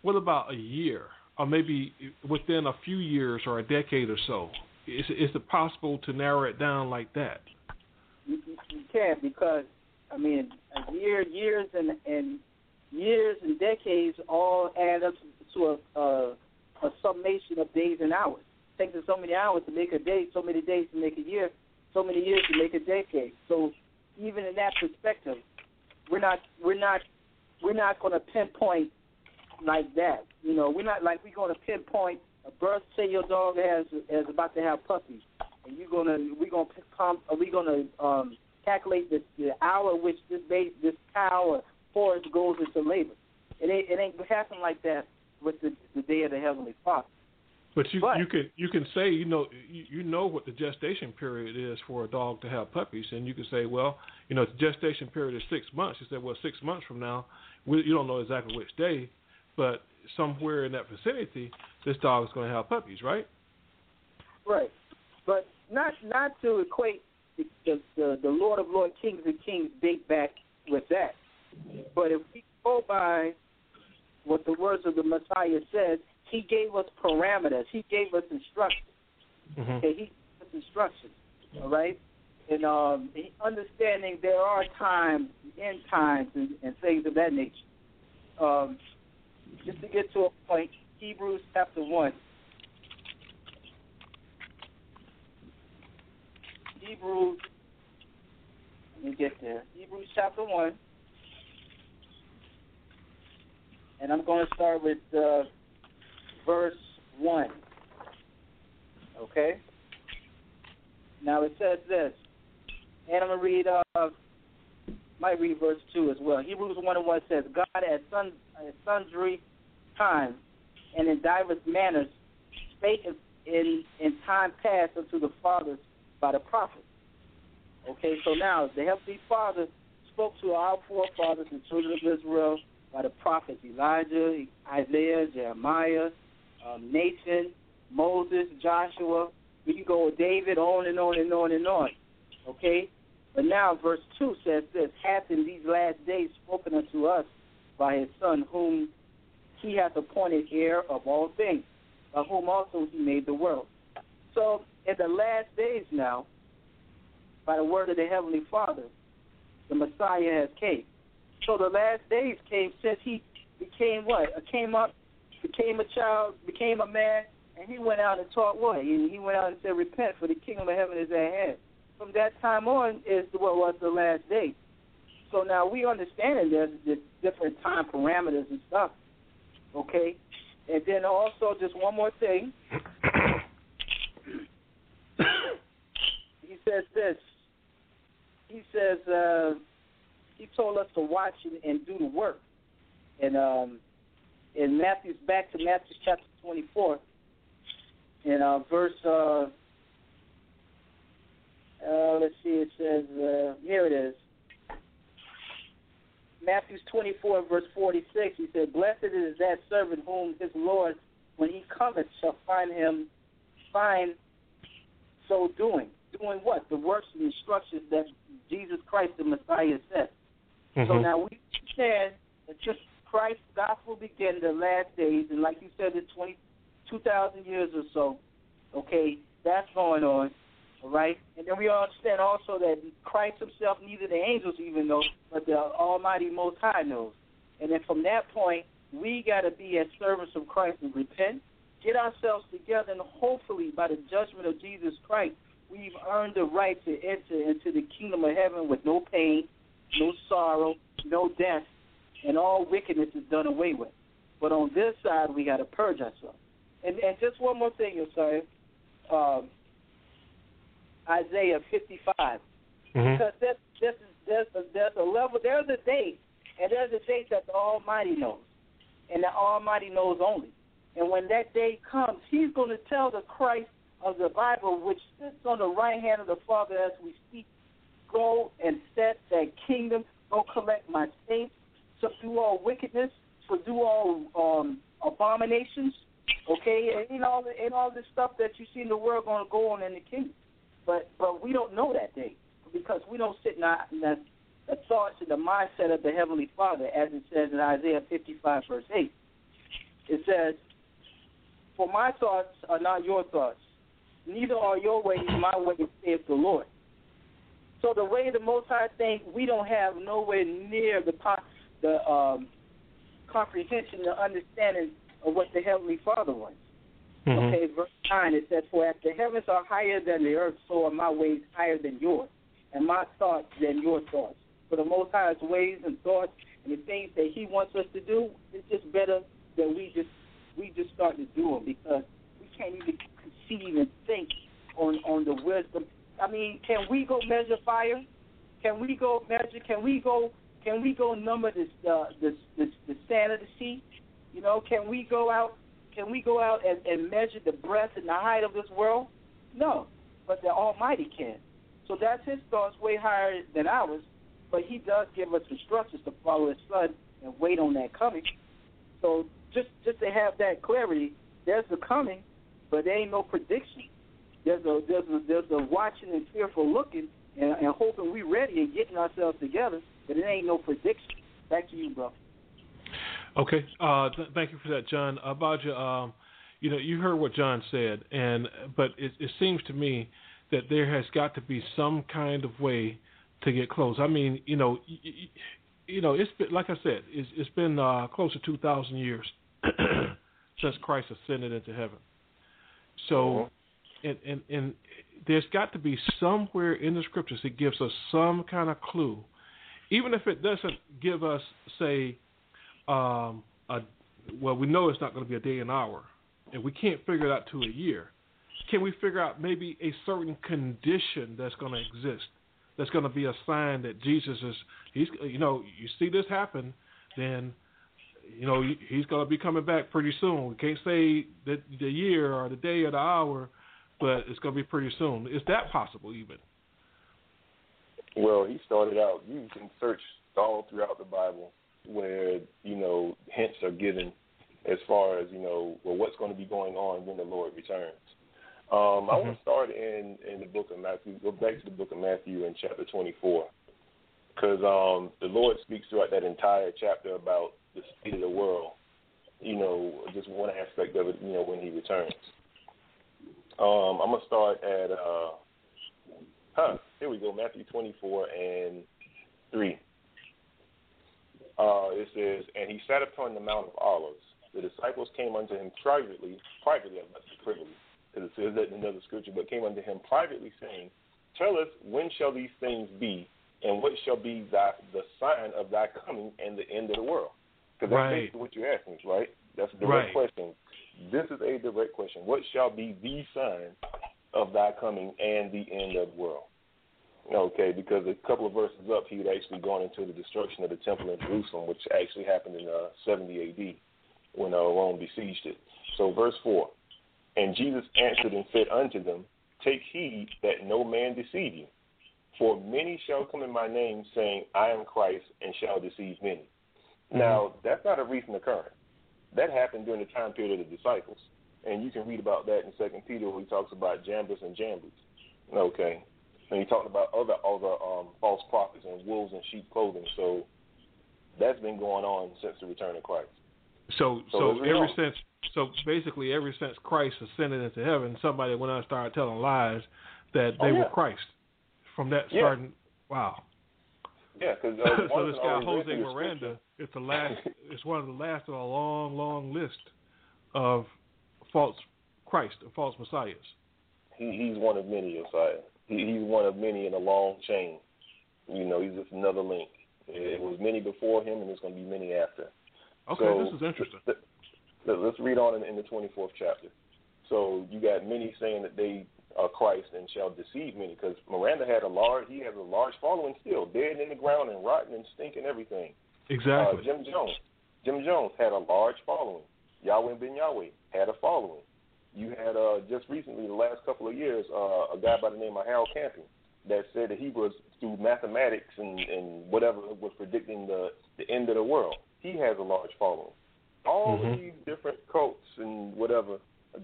Speaker 3: What about a year, or maybe within a few years or a decade or so? Is is it possible to narrow it down like that?
Speaker 4: you, you can because I mean year, years and and years and decades all add up to a a, a summation of days and hours. It takes so many hours to make a day, so many days to make a year, so many years to make a decade. So even in that perspective, we're not we're not we're not going to pinpoint like that. You know, we're not like we're going to pinpoint a birth. Say your dog has is about to have puppies, and you're gonna we're gonna pump, are we gonna um, calculate the, the hour which this base, this cow or horse goes into labor. It ain't it ain't happen like that with the the day of the heavenly Father.
Speaker 3: But you you can you can say you know you, you know what the gestation period is for a dog to have puppies, and you can say, well, you know, the gestation period is six months. You said, well, six months from now, we, you don't know exactly which day, but somewhere in that vicinity, this dog is going to have puppies, right?
Speaker 4: Right. But not not to equate the the, the, the Lord of Lord Kings and Kings date back with that. But if we go by what the words of the Messiah said, he gave us parameters. He gave us instructions. Okay, he gave us instructions. All right? And um understanding there are times, end times and, and things of that nature. Um just to get to a point, Hebrews chapter one. Hebrews, let me get there. Hebrews chapter 1. And I'm going to start with uh, verse 1. Okay? Now it says this. And I'm going to read, uh, might read verse 2 as well. Hebrews 1 and 1 says, God at, sun, at sundry times and in divers manners spake in, in, time past unto the fathers by the prophets. Okay, so now the Heavenly Father spoke to our forefathers, the children of Israel, by the prophets Elijah, Isaiah, Jeremiah, um, Nathan, Moses, Joshua. We can go with David, on and on and on and on. Okay? But now verse 2 says this, hath in these last days spoken unto us by his Son, whom he hath appointed heir of all things, by whom also he made the world. So in the last days now, by the word of the Heavenly Father, the Messiah has came. So the last days came since he became what? Came up, became a child, became a man, and he went out and taught what? He, he went out and said, "Repent, for the kingdom of heaven is at hand." From that time on is what was the last date. So now we understand that there's, there's different time parameters and stuff. Okay, and then also just one more thing. he says this. He says uh, he told us to watch and, and do the work. And um, in Matthew's back to Matthew chapter 24, in uh, verse uh, uh, let's see, it says uh, here it is. Matthew 24, verse 46, he said, Blessed is that servant whom his Lord, when he cometh, shall find him, find so doing. Doing what? The works and instructions that Jesus Christ, the Messiah, said. So
Speaker 3: Mm-hmm.
Speaker 4: now we understand that just Christ's gospel began the last days, and like you said, in 20, 2,000 years or so, okay, that's going on. Right, and then we all understand also that Christ Himself, neither the angels even know, but the Almighty Most High knows. And then from that point, we got to be as servants of Christ and repent, get ourselves together, and hopefully, by the judgment of Jesus Christ, we've earned the right to enter into the kingdom of heaven with no pain, no sorrow, no death, and all wickedness is done away with. But on this side, we got to purge ourselves. And, and just one more thing, say. Um, Isaiah 55.
Speaker 3: Mm-hmm.
Speaker 4: Because there's, there's, there's, a, there's a level, there's a date, and there's a date that the Almighty knows, and the Almighty knows only. And when that day comes, He's going to tell the Christ of the Bible, which sits on the right hand of the Father as we speak, go and set that kingdom, go collect my saints, subdue all wickedness, subdue all um, abominations, okay, and you know, and all this stuff that you see in the world going to go on in the kingdom. But but we don't know that day because we don't sit in, in the, the thoughts and the mindset of the Heavenly Father, as it says in Isaiah 55 verse 8. It says, "For my thoughts are not your thoughts, neither are your ways my ways," saith the Lord. So the way the Most High think, we don't have nowhere near the the um, comprehension, the understanding of what the Heavenly Father wants. Mm-hmm. Okay, verse 9 it says, For as the heavens are higher than the earth, so are my ways higher than yours, and my thoughts than your thoughts. For the Most High's ways and thoughts and the things that He wants us to do, it's just better that we just we just start to do them because we can't even conceive and think on on the wisdom. I mean, can we go measure fire? Can we go measure? Can we go? Can we go number the the the sand of the sea? You know, can we go out? Can we go out and, and measure the breadth and the height of this world? No, but the Almighty can. So that's His thoughts way higher than ours. But He does give us instructions to follow His Son and wait on that coming. So just just to have that clarity, there's the coming, but there ain't no prediction. There's a there's a there's a watching and fearful looking and, and hoping we're ready and getting ourselves together, but it ain't no prediction. Back to you, bro.
Speaker 3: Okay, uh, th- thank you for that, John. About you, um, you know, you heard what John said, and but it, it seems to me that there has got to be some kind of way to get close. I mean, you know, you, you know, it's been, like I said, it's, it's been uh, close to two thousand years since Christ ascended into heaven. So, uh-huh. and, and and there's got to be somewhere in the scriptures that gives us some kind of clue, even if it doesn't give us, say, um, a, well, we know it's not going to be a day and hour, and we can't figure it out to a year. Can we figure out maybe a certain condition that's going to exist? That's going to be a sign that Jesus is. He's, you know, you see this happen, then, you know, he's going to be coming back pretty soon. We can't say that the year or the day or the hour, but it's going to be pretty soon. Is that possible even?
Speaker 5: Well, he started out. You can search all throughout the Bible where you know hints are given as far as you know well what's going to be going on when the Lord returns. Um, mm-hmm. I want to start in in the book of Matthew. Go back to the book of Matthew in chapter 24, because um, the Lord speaks throughout that entire chapter about the state of the world. You know, just one aspect of it. You know, when He returns. Um, I'm gonna start at uh, huh. Here we go. Matthew 24 and three uh, it says, and he sat upon the Mount of Olives. The disciples came unto him privately, privately, I'm not privately, because it says that in another scripture, but came unto him privately, saying, Tell us, when shall these things be, and what shall be thy, the sign of thy coming and the end of the world? Because that's
Speaker 3: right.
Speaker 5: basically what you're asking, right? That's a direct
Speaker 3: right.
Speaker 5: question. This is a direct question. What shall be the sign of thy coming and the end of the world? Okay, because a couple of verses up, he had actually gone into the destruction of the temple in Jerusalem, which actually happened in uh, 70 AD when uh, Rome besieged it. So, verse 4 And Jesus answered and said unto them, Take heed that no man deceive you. For many shall come in my name, saying, I am Christ, and shall deceive many. Mm-hmm. Now, that's not a recent occurrence. That happened during the time period of the disciples. And you can read about that in Second Peter where he talks about Jannes and Jambres. Okay. And he talked about other other um, false prophets and wolves in sheep clothing. So that's been going on since the return of Christ.
Speaker 3: So so, so ever since so basically ever since Christ ascended into heaven, somebody went out and started telling lies that they
Speaker 5: oh, yeah.
Speaker 3: were Christ. From that
Speaker 5: yeah.
Speaker 3: starting, wow.
Speaker 5: Yeah, because uh,
Speaker 3: so this guy Jose Miranda, it's the last. it's one of the last of a long, long list of false Christ, false messiahs.
Speaker 5: He, he's one of many messiahs he, he's one of many in a long chain. You know, he's just another link. It was many before him, and there's going to be many after.
Speaker 3: Okay,
Speaker 5: so,
Speaker 3: this is interesting.
Speaker 5: Let's read on in, in the 24th chapter. So you got many saying that they are Christ and shall deceive many, because Miranda had a large, he has a large following still, dead in the ground and rotten and stinking everything.
Speaker 3: Exactly.
Speaker 5: Uh, Jim Jones, Jim Jones had a large following. Yahweh Ben Yahweh had a following. You had uh, just recently, the last couple of years, uh, a guy by the name of Harold Camping. that said that he was through mathematics and, and whatever was predicting the the end of the world. He has a large following. All
Speaker 3: Mhm.
Speaker 5: of these different cults and whatever,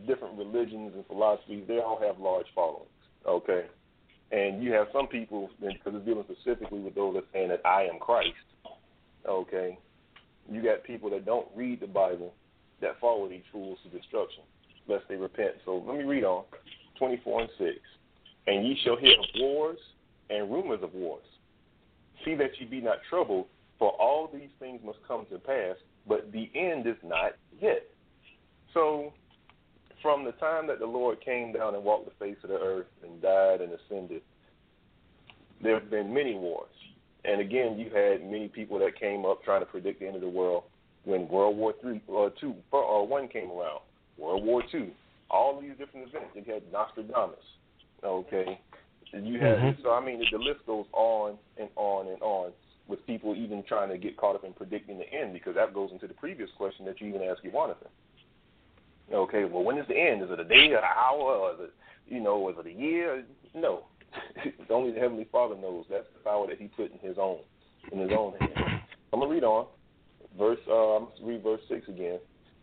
Speaker 5: different religions and philosophies, they all have large followings. Okay, and you have some people because it's dealing specifically with those that saying that I am Christ. Okay, you got people that don't read the Bible that follow these fools to destruction, lest they repent. So let me read on, twenty four and six. And ye shall hear of wars and rumors of wars. See that ye be not troubled, for all these things must come to pass, but the end is not yet. So, from the time that the Lord came down and walked the face of the earth and died and ascended, there have been many wars. And again, you had many people that came up trying to predict the end of the world when World War Three or two or one came around, World War Two, all these different events. You had Nostradamus, okay. You had
Speaker 3: Mhm.
Speaker 5: so I mean the list goes on and on and on with people even trying to get caught up in predicting the end because that goes into the previous question that you even asked Jonathan. Okay, well when is the end? Is it a day, or an hour, or is it you know, is it a year? No. it's only the Heavenly Father knows. That's the power that He put in His own, in His own hand. I'm gonna read on, verse. Uh, I'm gonna read verse six again.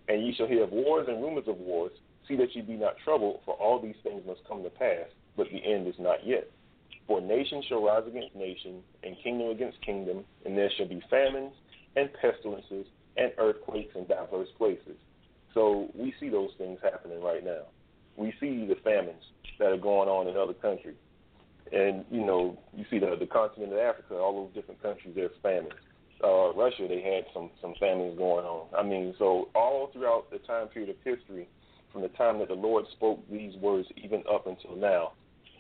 Speaker 5: And ye shall hear of wars and rumors of wars. See that ye be not troubled, for all these things must come to pass, but the end is not yet. For nation shall rise against nation, and kingdom against kingdom, and there shall be famines and pestilences and earthquakes in diverse places. So we see those things happening right now. We see the famines that are going on in other countries. And, you know, you see the, the continent of Africa, all those different countries, there's famines. Uh, Russia, they had some, some famines going on. I mean, so all throughout the time period of history, from the time that the Lord spoke these words even up until now,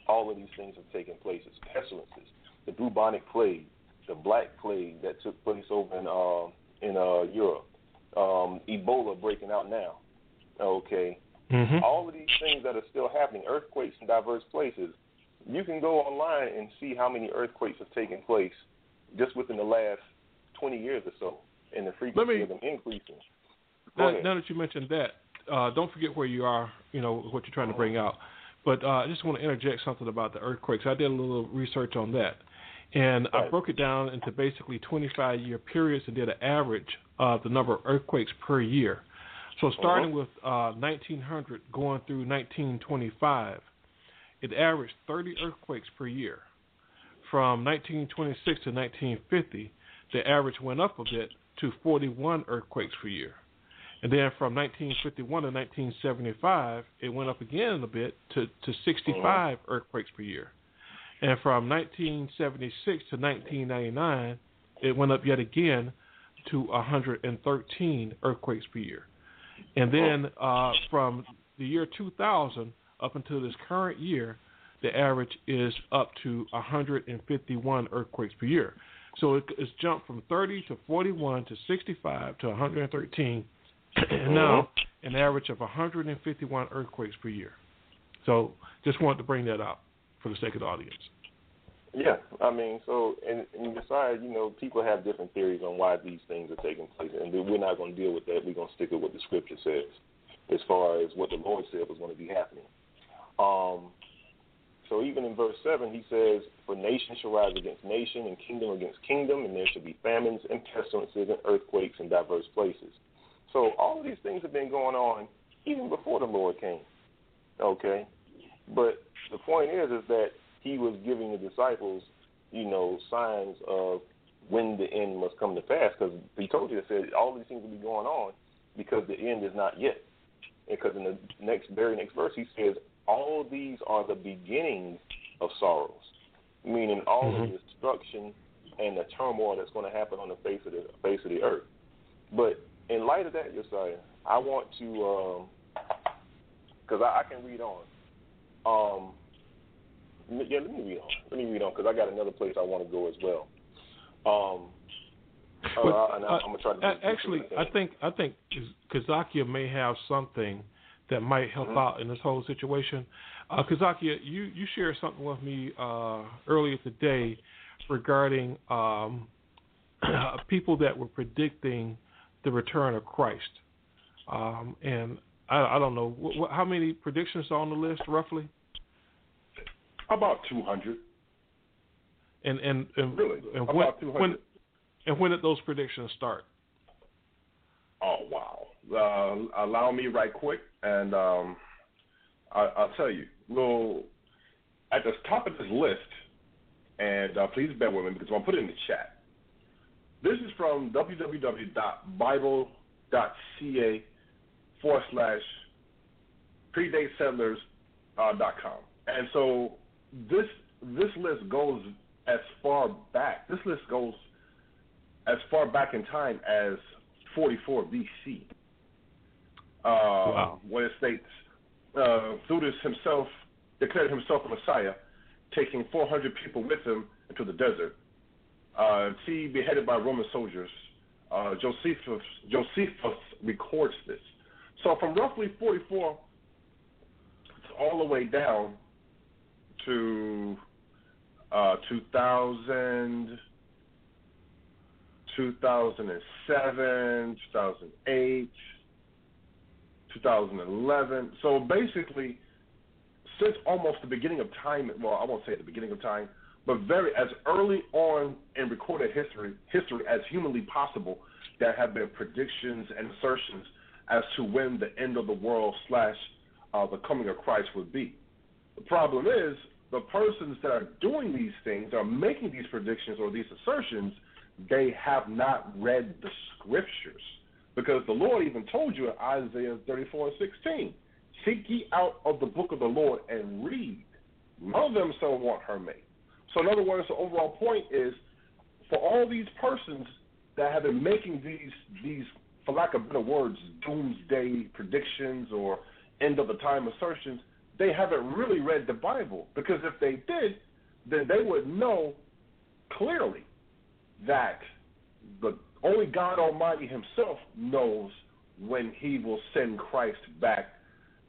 Speaker 5: all of these things have taken place. It's pestilences, the bubonic plague, the black plague that took place over in uh, in uh, Europe, um, Ebola breaking out now. Okay,
Speaker 3: Mhm.
Speaker 5: all of these things that are still happening, earthquakes in diverse places. You can go online and see how many earthquakes have taken place just within the last 20 years or so, and the frequency
Speaker 3: me-
Speaker 5: of them increasing.
Speaker 3: Now, now that you mentioned that, uh, don't forget where you are. You know what you're trying to bring out. But uh, I just want to interject something about the earthquakes. I did a little research on that, and I broke it down into basically 25 year periods and did an average of the number of earthquakes per year. So starting with uh, 1900 going through 1925, it averaged 30 earthquakes per year. From 1926 to 1950, the average went up a bit to 41 earthquakes per year. And then from 1951 to 1975, it went up again a bit to, to 65 earthquakes per year. And from 1976 to 1999, it went up yet again to 113 earthquakes per year. And then uh, from the year 2000 up until this current year, the average is up to 151 earthquakes per year. So it, it's jumped from 30 to 41 to 65 to 113, and now an average of 151 earthquakes per year. So just wanted to bring that up for the sake of the audience.
Speaker 5: Yeah, I mean, so and, and besides, you know, people have different theories on why these things are taking place, and we're not going to deal with that. We're going to stick with what the scripture says, as far as what the Lord said was going to be happening. Um, so even in verse seven, he says, "For nation shall rise against nation, and kingdom against kingdom, and there shall be famines and pestilences and earthquakes in diverse places." So all of these things have been going on even before the Lord came. Okay, but the point is, is that he was giving the disciples, you know, signs of when the end must come to pass. Because he told you, that said all these things will be going on because the end is not yet. Because in the next, very next verse, he says, all these are the beginnings of sorrows, meaning all
Speaker 3: Mhm.
Speaker 5: the destruction and the turmoil that's going to happen on the face of the face of the earth. But in light of that, Josiah, I want to, because I, I can read on. Um, yeah, let me read on. Let me read on because I got another place I want to go as well. Um, uh,
Speaker 3: But,
Speaker 5: I,
Speaker 3: uh,
Speaker 5: I'm gonna try to
Speaker 3: a- actually, I think I think Kazakia may have something that might help
Speaker 5: Mhm.
Speaker 3: out in this whole situation. Uh, Kazakia, you you shared something with me uh, earlier today regarding um, people that were predicting the return of Christ, um, and I, I don't know wh- how many predictions are on the list roughly.
Speaker 6: About 200.
Speaker 3: And and and,
Speaker 6: really?
Speaker 3: and
Speaker 6: How
Speaker 3: when,
Speaker 6: about 200?
Speaker 3: when and when did those predictions start?
Speaker 6: Oh wow! Uh, allow me right quick, and um, I, I'll tell you. Well, at the top of this list, and uh, please bear with me because I'm put it in the chat. This is from www.bible.ca forward slash predatesettlers uh. And so this this list goes as far back. This list goes as far back in time as 44 BC. Uh,
Speaker 3: Wow.
Speaker 6: When it states, uh, Theudas himself declared himself a Messiah, taking 400 people with him into the desert. Uh, he beheaded by Roman soldiers. Uh, Josephus, Josephus records this. So from roughly 44 all the way down to uh, 2000, 2007, 2008, 2011. So basically, since almost the beginning of time, well, I won't say at the beginning of time, but very as early on in recorded history, history as humanly possible, there have been predictions and assertions as to when the end of the world slash uh, the coming of Christ would be. The problem is the persons that are doing these things, are making these predictions or these assertions, they have not read the scriptures. Because the Lord even told you in Isaiah 34 and 16, Seek ye out of the book of the Lord and read. None of them shall want her mate. So, in other words, the overall point is for all these persons that have been making these, these for lack of better words, doomsday predictions or end of the time assertions, they haven't really read the Bible. Because if they did, then they would know clearly that the only God Almighty Himself knows when He will send Christ back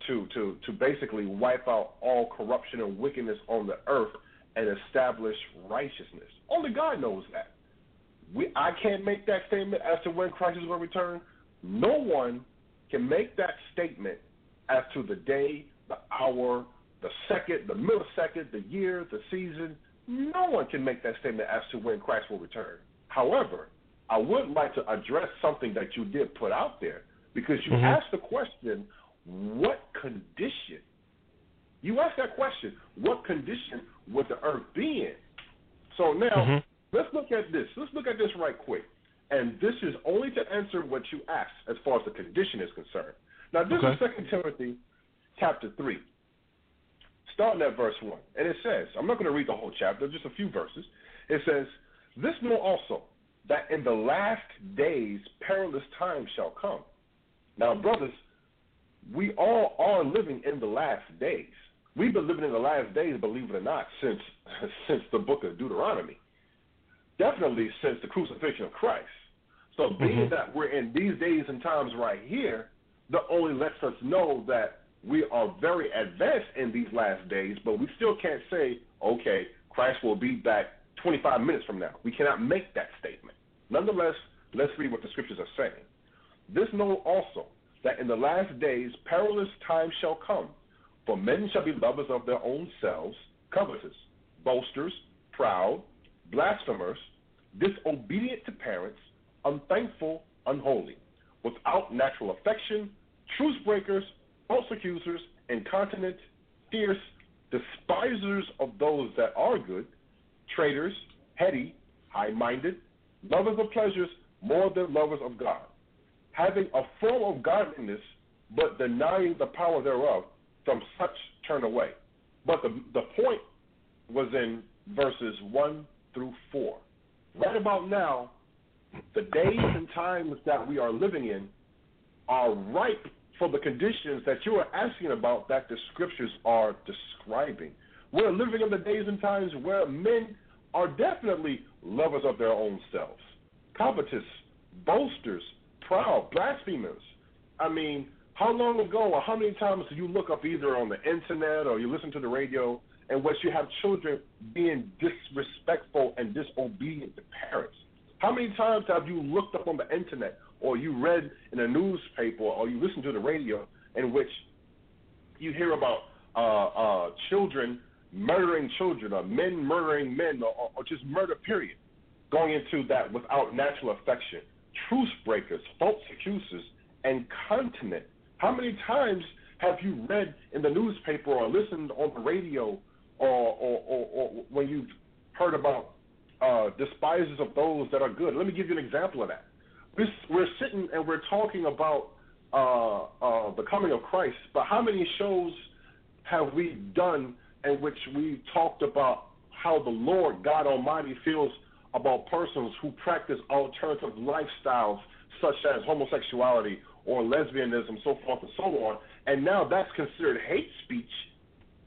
Speaker 6: to to to basically wipe out all corruption and wickedness on the earth and establish righteousness. Only God knows that. We I can't make that statement as to when Christ is going to return. No one can make that statement as to the day, the hour, the second, the millisecond, the year, the season. No one can make that statement as to when Christ will return. However, I would like to address something that you did put out there because you
Speaker 3: Mhm.
Speaker 6: asked the question, what condition? You asked that question, what condition would the earth be in? So now,
Speaker 3: Mhm.
Speaker 6: let's look at this. Let's look at this right quick. And this is only to answer what you asked as far as the condition is concerned. Now, this
Speaker 3: Okay.
Speaker 6: is Second Timothy chapter 3, starting at verse 1. And it says, I'm not going to read the whole chapter, just a few verses. It says, This know also, that in the last days perilous times shall come. Now, brothers, we all are living in the last days. We've been living in the last days, believe it or not, since since the book of Deuteronomy. Definitely since the crucifixion of Christ. So being
Speaker 3: Mhm.
Speaker 6: that we're in these days and times right here, that only lets us know that we are very advanced in these last days, but we still can't say, okay, Christ will be back 25 minutes from now. We cannot make that statement. Nonetheless, let's read what the scriptures are saying. This know also that in the last days perilous times shall come, for men shall be lovers of their own selves, covetous, boasters, proud, blasphemers, disobedient to parents, unthankful, unholy, without natural affection, truce breakers, false accusers, incontinent, fierce, despisers of those that are good, traitors, heady, high minded, lovers of pleasures more than lovers of God, having a form of godliness, but denying the power thereof, from such turn away. But the, the point was in verses 1 through 4. Right about now, the days and times that we are living in are ripe for the conditions that you are asking about that the scriptures are describing. We're living in the days and times where men are definitely lovers of their own selves, covetous, boasters, proud, blasphemers. I mean, how long ago or how many times do you look up either on the internet or you listen to the radio and which you have children being disrespectful and disobedient to parents? How many times have you looked up on the internet or you read in a newspaper or you listen to the radio in which you hear about uh, uh, children murdering children or men murdering men or, or just murder, period, going into that without natural affection, truce breakers, false accusers, and continent. How many times have you read in the newspaper or listened on the radio or, or, or, or when you've heard about uh, despisers of those that are good? Let me give you an example of that. We're, we're sitting and we're talking about uh, uh, the coming of Christ, but how many shows have we done in which we talked about how the Lord God Almighty feels about persons who practice alternative lifestyles such as homosexuality or lesbianism, so forth and so on, and now that's considered hate speech,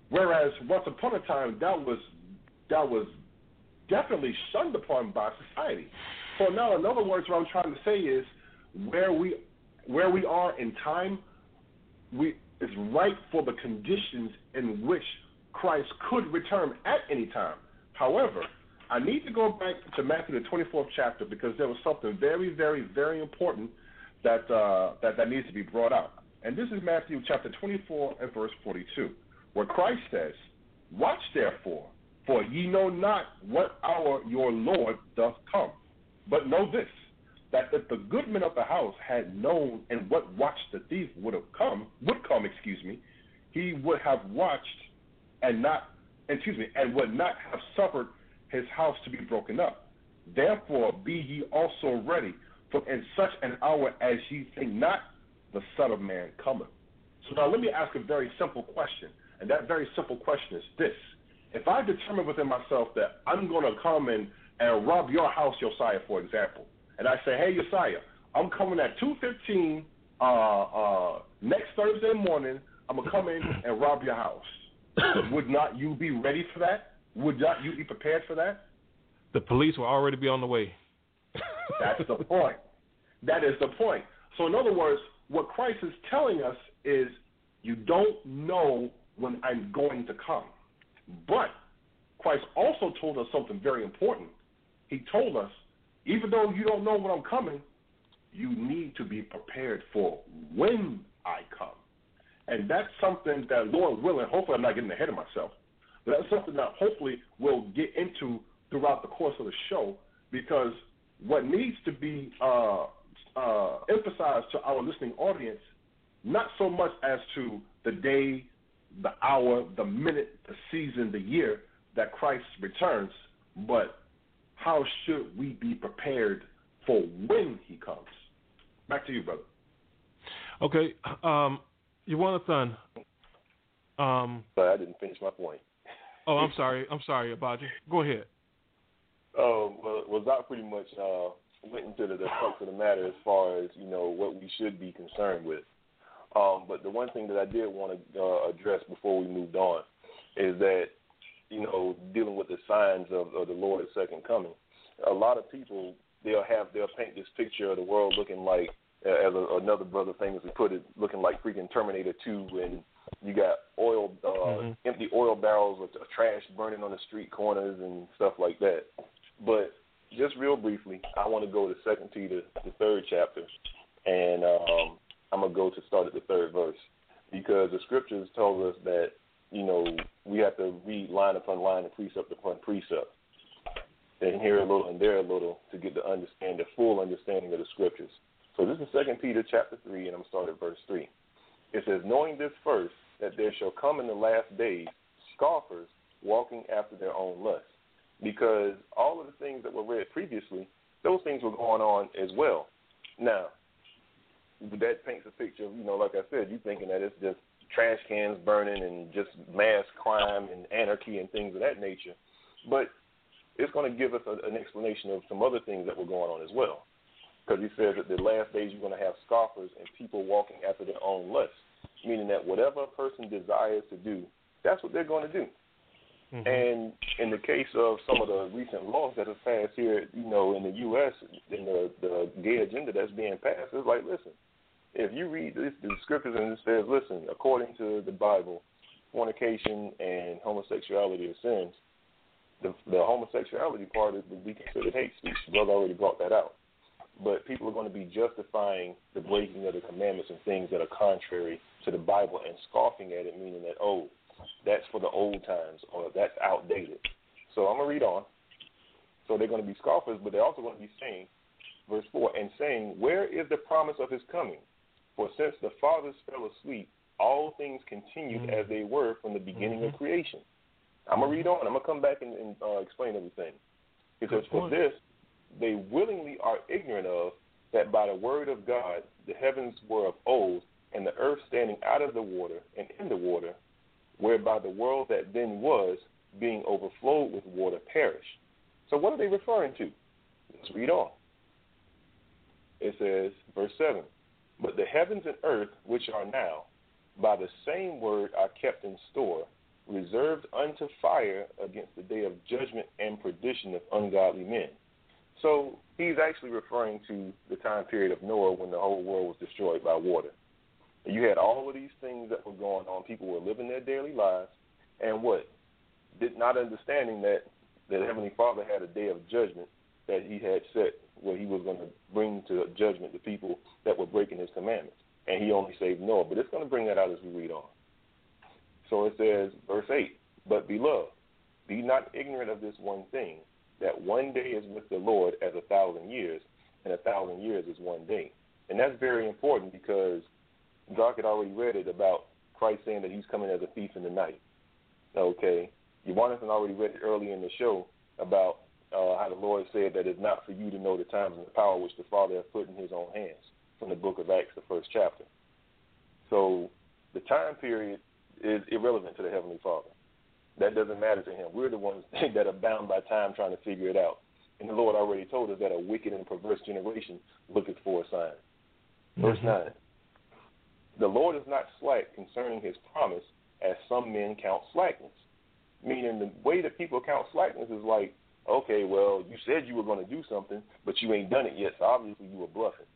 Speaker 6: whereas once upon a time that was that was definitely shunned upon by society. So now, in other words, what I'm trying to say is where we where we are in time, we is right for the conditions in which Christ could return at any time. However, I need to go back to Matthew the 24th chapter because there was something very, very, very important that uh, that that needs to be brought out. And this is Matthew chapter 24 and verse 42, where Christ says, "Watch therefore, for ye know not what hour your Lord doth come. But know this, that if the goodman of the house had known in what watch the thief would have come, would come, excuse me, he would have watched and not, excuse me, and would not have suffered his house to be broken up. Therefore, be ye also ready, for in such an hour as ye think not, the Son of Man cometh. So now let me ask a very simple question, and that very simple question is this: If I determine within myself that I'm going to come and and rob your house, Josiah, for example, and I say, hey, Josiah, I'm coming at 2:15 uh, uh, next Thursday morning. I'm gonna come in and rob your house. Would not you be ready for that? Would not you be prepared for that?
Speaker 3: The police will already be on the way.
Speaker 6: That's the point. That is the point. So, in other words, what Christ is telling us is you don't know when I'm going to come. But Christ also told us something very important. He told us, even though you don't know when I'm coming, you need to be prepared for when I come. And that's something that, Lord willing, hopefully I'm not getting ahead of myself, but that's something that hopefully we'll get into throughout the course of the show because what needs to be uh, uh, emphasized to our listening audience, not so much as to the day, the hour, the minute, the season, the year that Christ returns, but how should we be prepared for when he comes? Back to you, brother.
Speaker 3: Okay. Um, Yawanathan. Um,
Speaker 5: Sorry, I didn't finish my point.
Speaker 3: oh, I'm sorry. I'm sorry, Abaji. Go ahead.
Speaker 5: Um, well, Doc pretty much uh, went into the, the crux of the matter as far as you know what we should be concerned with. Um, but the one thing that I did want to uh, address before we moved on is that you know dealing with the signs of, of the Lord's second coming. A lot of people they'll have they'll paint this picture of the world looking like, uh, as a, another brother famously put it, looking like freaking Terminator 2, when you got oil, uh, mm-hmm. empty oil barrels with trash burning on the street corners and stuff like that. But just real briefly, I want to go to Second Peter, the third chapter, and um, I'm gonna go to start at the third verse because the scriptures tells us that you know we have to read line upon line and precept upon precept, and here a little and there a little to get the understand the full understanding of the scriptures. So this is Second Peter chapter three, and I'm start at verse three. It says, "Knowing this first, that there shall come in the last days scoffers walking after their own lusts." because all of the things that were read previously, those things were going on as well. Now, that paints a picture you know, like I said, you thinking that it's just trash cans burning and just mass crime and anarchy and things of that nature. But it's going to give us a, an explanation of some other things that were going on as well. Because he says that the last days you're going to have scoffers and people walking after their own lusts, meaning that whatever a person desires to do, that's what they're going to do. Mm-hmm. And in the case of some of the recent laws that have passed here, you know, in the U.S., in the the gay agenda that's being passed, it's like, listen, if you read this, the scriptures and it says, listen, according to the Bible, fornication and homosexuality are sins. The, the homosexuality part is would be considered hate speech. The brother already brought that out. But people are going to be justifying the breaking of the commandments and things that are contrary to the Bible and scoffing at it, meaning that, oh, that's for the old times or that's outdated. So I'm going to read on. So they're going to be scoffers, but they're also going to be saying, verse 4, and saying, Where is the promise of his coming? For since the fathers fell asleep, all things continued mm-hmm. as they were from the beginning mm-hmm. of creation. I'm going to read on. I'm going to come back and, and uh, explain everything. Because For this they willingly are ignorant of that by the word of God the heavens were of old, and the earth standing out of the water and in the water, whereby the world that then was, being overflowed with water, perished. So what are they referring to? Let's read on. It says, verse 7 But the heavens and earth, which are now, by the same word are kept in store, reserved unto fire against the day of judgment and perdition of ungodly men. So he's actually referring to the time period of Noah when the whole world was destroyed by water. You had all of these things that were going on. People were living their daily lives, and what? Did not understanding that the Heavenly Father had a day of judgment that He had set where He was going to bring to judgment the people that were breaking His commandments, and He only saved Noah. But it's going to bring that out as we read on. So it says, verse eight. But beloved, be not ignorant of this one thing, that one day is with the Lord as a thousand years, and a thousand years is one day. And that's very important because Doc had already read it about Christ saying that he's coming as a thief in the night. Okay. Jonathan already read it early in the show about uh, how the Lord said that it's not for you to know the times and the power which the Father has put in his own hands from the book of Acts, the first chapter. So the time period is irrelevant to the Heavenly Father. That doesn't matter to him. We're the ones that are bound by time trying to figure it out. And the Lord already told us that a wicked and perverse generation looketh for a sign. Verse mm-hmm. 9 The Lord is not slack concerning his promise, as some men count slackness. Meaning, the way that people count slackness is like, okay, well, you said you were going to do something, but you ain't done it yet, so obviously you were bluffing.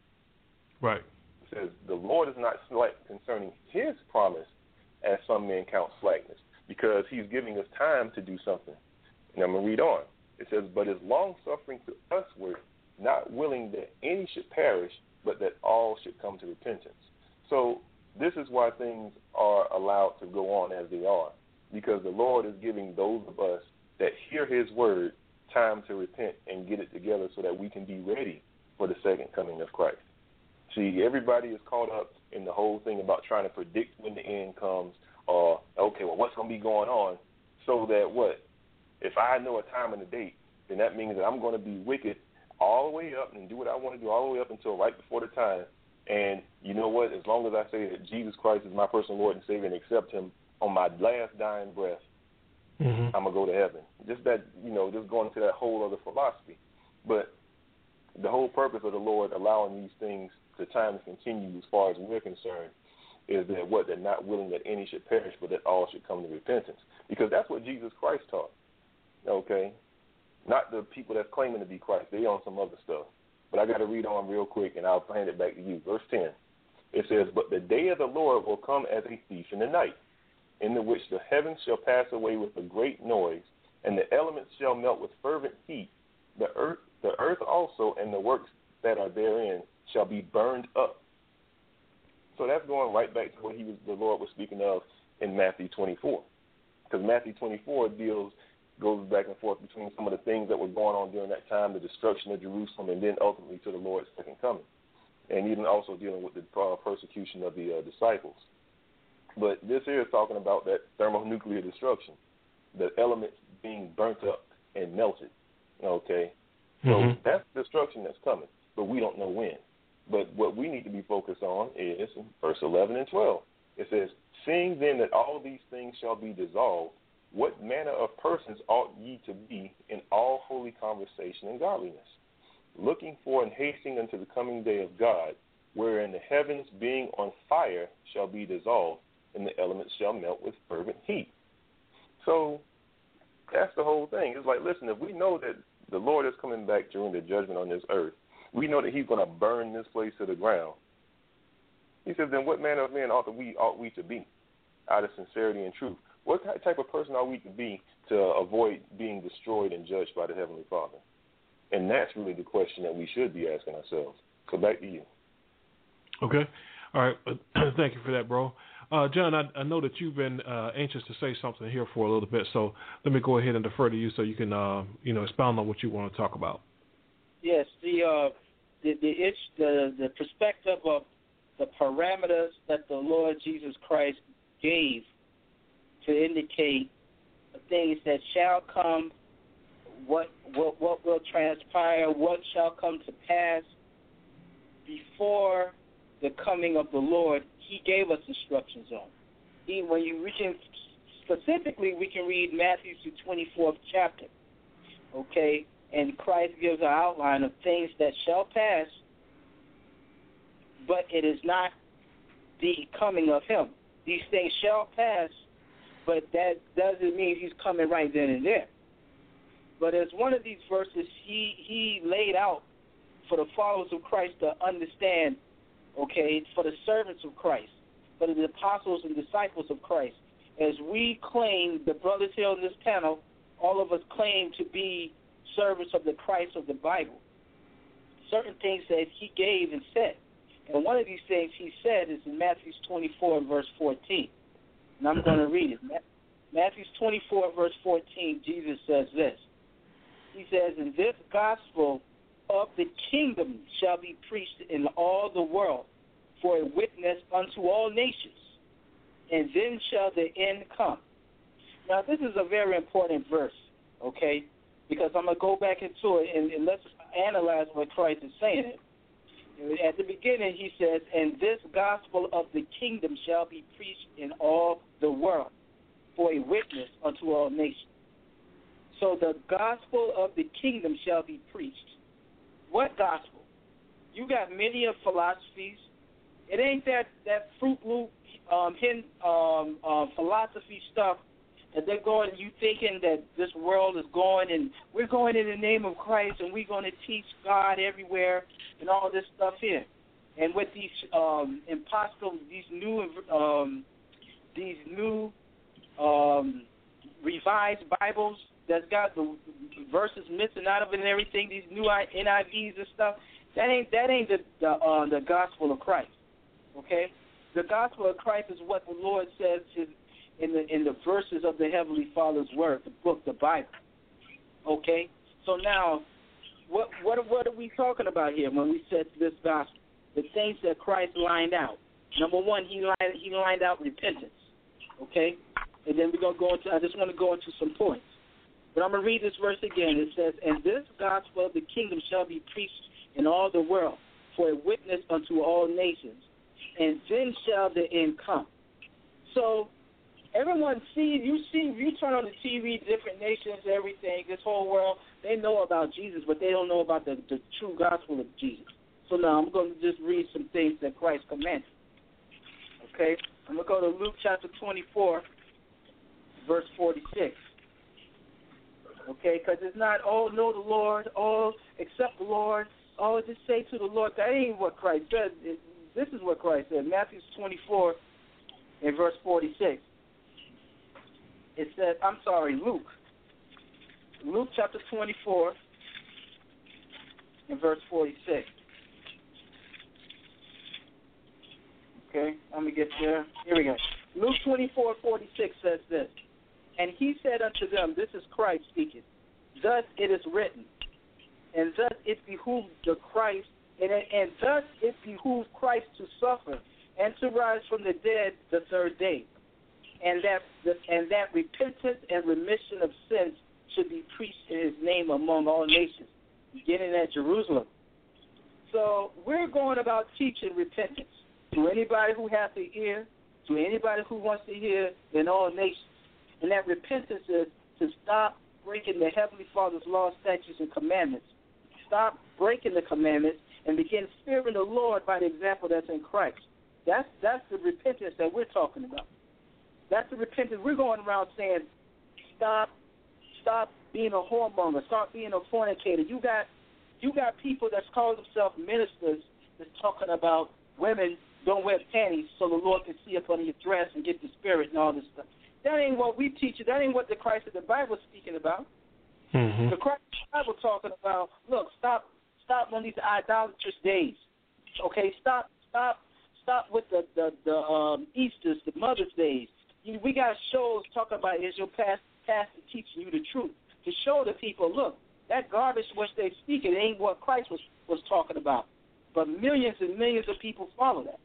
Speaker 3: Right.
Speaker 5: It says, The Lord is not slack concerning his promise, as some men count slackness because he's giving us time to do something. And I'm going to read on. It says, But is long suffering to us, usward, not willing that any should perish, but that all should come to repentance. So this is why things are allowed to go on as they are, because the Lord is giving those of us that hear his word time to repent and get it together so that we can be ready for the second coming of Christ. See, everybody is caught up in the whole thing about trying to predict when the end comes or okay, well, what's going to be going on, so that what if I know a time and a date, then that means that I'm going to be wicked all the way up and do what I want to do all the way up until right before the time. And you know what? As long as I say that Jesus Christ is my personal Lord and Savior and accept Him on my last dying breath, mm-hmm. I'm gonna go to heaven. Just that, you know, just going into that whole other philosophy. But the whole purpose of the Lord allowing these things to time to continue, as far as we're concerned, is that what they're not willing that any should perish, but that all should come to repentance. Because that's what Jesus Christ taught. Okay, not the people that's claiming to be Christ. They on some other stuff. But I got to read on real quick, and I'll hand it back to you. Verse ten. It says, "But the day of the Lord will come as a thief in the night, in the which the heavens shall pass away with a great noise, and the elements shall melt with fervent heat. The earth, the earth also, and the works that are therein shall be burned up." So that's going right back to what he was, the Lord was speaking of in Matthew 24, because Matthew 24 deals goes back and forth between some of the things that were going on during that time, the destruction of Jerusalem, and then ultimately to the Lord's second coming, and even also dealing with the uh, persecution of the uh, disciples. But this here is talking about that thermonuclear destruction, the elements being burnt up and melted. Okay, so mm-hmm. that's destruction that's coming, but we don't know when. But what we need to be focused on is verse 11 and 12. It says, Seeing then that all these things shall be dissolved, what manner of persons ought ye to be in all holy conversation and godliness, looking for and hastening unto the coming day of God, wherein the heavens being on fire shall be dissolved, and the elements shall melt with fervent heat. So that's the whole thing. It's like, listen, if we know that the Lord is coming back during the judgment on this earth, we know that he's going to burn this place to the ground. He says, then what manner of man ought we ought we to be, out of sincerity and truth? What type of person are we to be to avoid being destroyed and judged by the Heavenly Father? And that's really the question that we should be asking ourselves. So back to you.
Speaker 3: Okay. All right. Thank you for that, bro. Uh, John, I, I, know that you've been uh, anxious to say something here for a little bit, so let me go ahead and defer to you so you can, uh, you know, expound on what you want to talk about.
Speaker 4: Yes, the uh, the the, itch, the the perspective of the parameters that the Lord Jesus Christ gave to indicate the things that shall come, what what what will transpire, what shall come to pass before the coming of the Lord, He gave us instructions on. He, when you can specifically, we can read Matthew the 24th chapter, okay, and Christ gives an outline of things that shall pass, but it is not the coming of Him. These things shall pass, but that doesn't mean He's coming right then and there. But as one of these verses, he he laid out for the followers of Christ to understand okay, for the servants of Christ, for the apostles and disciples of Christ. As we claim, the brothers here on this panel, all of us claim to be servants of the Christ of the Bible. Certain things that he gave and said. And one of these things he said is in Matthew 24, verse 14. And I'm going to read it. Matthew 24, verse 14, Jesus says this. He says, In this gospel of the kingdom shall be preached in all the world for a witness unto all nations, and then shall the end come. Now, this is a very important verse, okay? Because I'm to go back into it and, and let's analyze what Christ is saying. At the beginning, he says, And this gospel of the kingdom shall be preached in all the world for a witness unto all nations. So the gospel of the kingdom shall be preached what gospel? You got many of philosophies. It ain't that that fruit loop um, hin, um, uh, philosophy stuff that they're going. You thinking that this world is going and we're going in the name of Christ and we're going to teach God everywhere and all this stuff here. And with these um, impossible, these new, um, these new um, revised Bibles that's got the verses missing out of it and everything, these new NIVs and stuff, that ain't that ain't the the, uh, the gospel of Christ. Okay, the gospel of Christ is what the Lord says in the in the verses of the Heavenly Father's Word, the book, the Bible. Okay, so now, what what what are we talking about here when we said this gospel? The things that Christ lined out. Number one, he lined he lined out repentance. Okay, and then we're gonna go into. I just want to go into some points. But I'm to read this verse again. It says, And this gospel of the kingdom shall be preached in all the world for a witness unto all nations, and then shall the end come. So everyone sees, you see, you turn on the TV, different nations, everything, this whole world, they know about Jesus, but they don't know about the, the true gospel of Jesus. So now I'm going to just read some things that Christ commanded. Okay? I'm going to go to Luke chapter 24, verse 46. Okay, because it's not, oh, know the Lord, oh, accept the Lord, oh, just say to the Lord. That ain't what Christ said. It, this is what Christ said. Matthew 24 in verse 46. It says, I'm sorry, Luke. Luke chapter 24 in verse 46. Okay, let me get there. Here we go. Luke 24, 46 says this. And he said unto them, This is Christ speaking. Thus it is written, and thus it behooved the Christ, and, and thus it behooved Christ to suffer and to rise from the dead the third day, and that and that repentance and remission of sins should be preached in His name among all nations, beginning at Jerusalem. So we're going about teaching repentance to anybody who has to hear, to anybody who wants to hear, in all nations. And that repentance is to stop breaking the Heavenly Father's law, statutes, and commandments. Stop breaking the commandments and begin fearing the Lord by the example that's in Christ. That's that's the repentance that we're talking about. That's the repentance we're going around saying, stop, stop being a whoremonger, stop being a fornicator. You got you got people that's calling themselves ministers that's talking about women don't wear panties so the Lord can see up under your dress and get the spirit and all this stuff. That ain't what we teach. You. That ain't what the Christ of the Bible is speaking about.
Speaker 3: Mm-hmm.
Speaker 4: The Christ of the Bible talking about. Look, stop, stop on these idolatrous days. Okay, stop, stop, stop with the the, the um, Easter's, the Mother's Days. We got shows talking about is your past pastor teaching you the truth to show the people, look, that garbage which they speak it ain't what Christ was was talking about. But millions and millions of people follow that.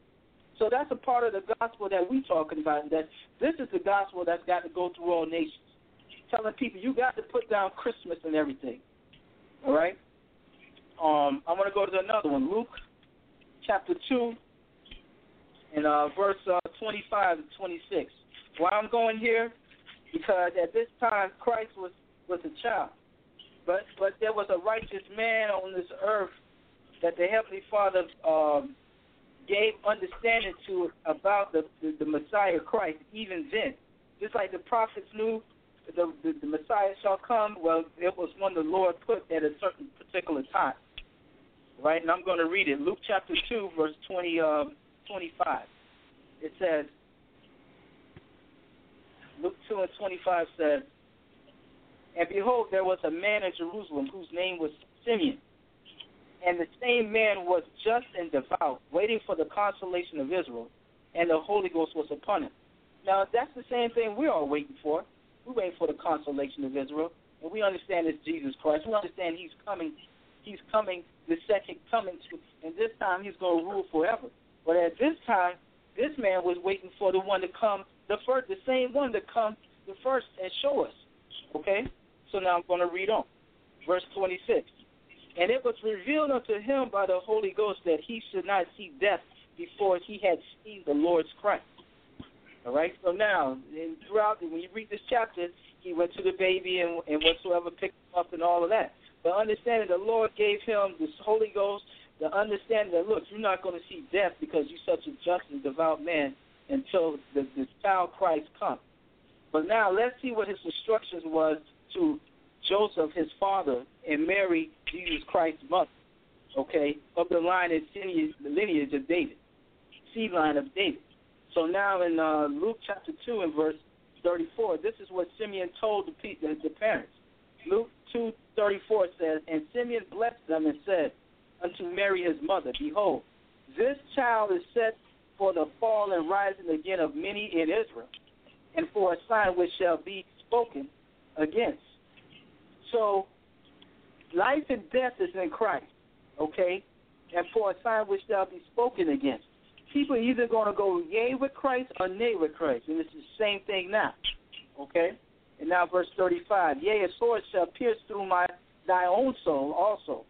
Speaker 4: So that's a part of the gospel that we're talking about. That this is the gospel that's got to go through all nations, telling people you got to put down Christmas and everything. All right. Um, I'm going to go to another one, Luke, chapter two, and uh, verse uh, 25 to 26. Why I'm going here? Because at this time Christ was was a child, but but there was a righteous man on this earth that the Heavenly Father um, gave understanding to about the, the the Messiah Christ. Even then, just like the prophets knew the, the the Messiah shall come. Well, it was one the Lord put at a certain particular time. Right, and I'm going to read it. Luke chapter two, verse 20, uh, 25. It says, Luke two and 25 says, and behold, there was a man in Jerusalem whose name was Simeon. And the same man was just and devout, waiting for the consolation of Israel, and the Holy Ghost was upon him. Now, that's the same thing we're all waiting for. We're waiting for the consolation of Israel, and we understand it's Jesus Christ. We understand He's coming. He's coming, the second coming, to, and this time He's going to rule forever. But at this time, this man was waiting for the one to come, the first, the same one to come the first and show us. Okay? So now I'm going to read on. Verse 26. And it was revealed unto him by the Holy Ghost that he should not see death before he had seen the Lord's Christ. All right. So now, and throughout when you read this chapter, he went to the baby and, and whatsoever picked him up and all of that. But understanding the Lord gave him this Holy Ghost, the understanding that look, you're not going to see death because you're such a just and devout man until the, the child Christ comes. But now let's see what his instructions was to Joseph, his father, and Mary, Jesus Christ's mother, okay, of the line and lineage, the lineage of David, seed line of David. So now in uh, Luke chapter 2 and verse 34, this is what Simeon told the, the, the parents. Luke 2:34 says, And Simeon blessed them and said unto Mary his mother, Behold, this child is set for the fall and rising again of many in Israel, and for a sign which shall be spoken against. So, life and death is in Christ, okay? And for a sign which shall be spoken against. People are either going to go yea with Christ or nay with Christ, and it's the same thing now, okay? And now, verse 35 Yea, a sword shall pierce through my thy own soul also,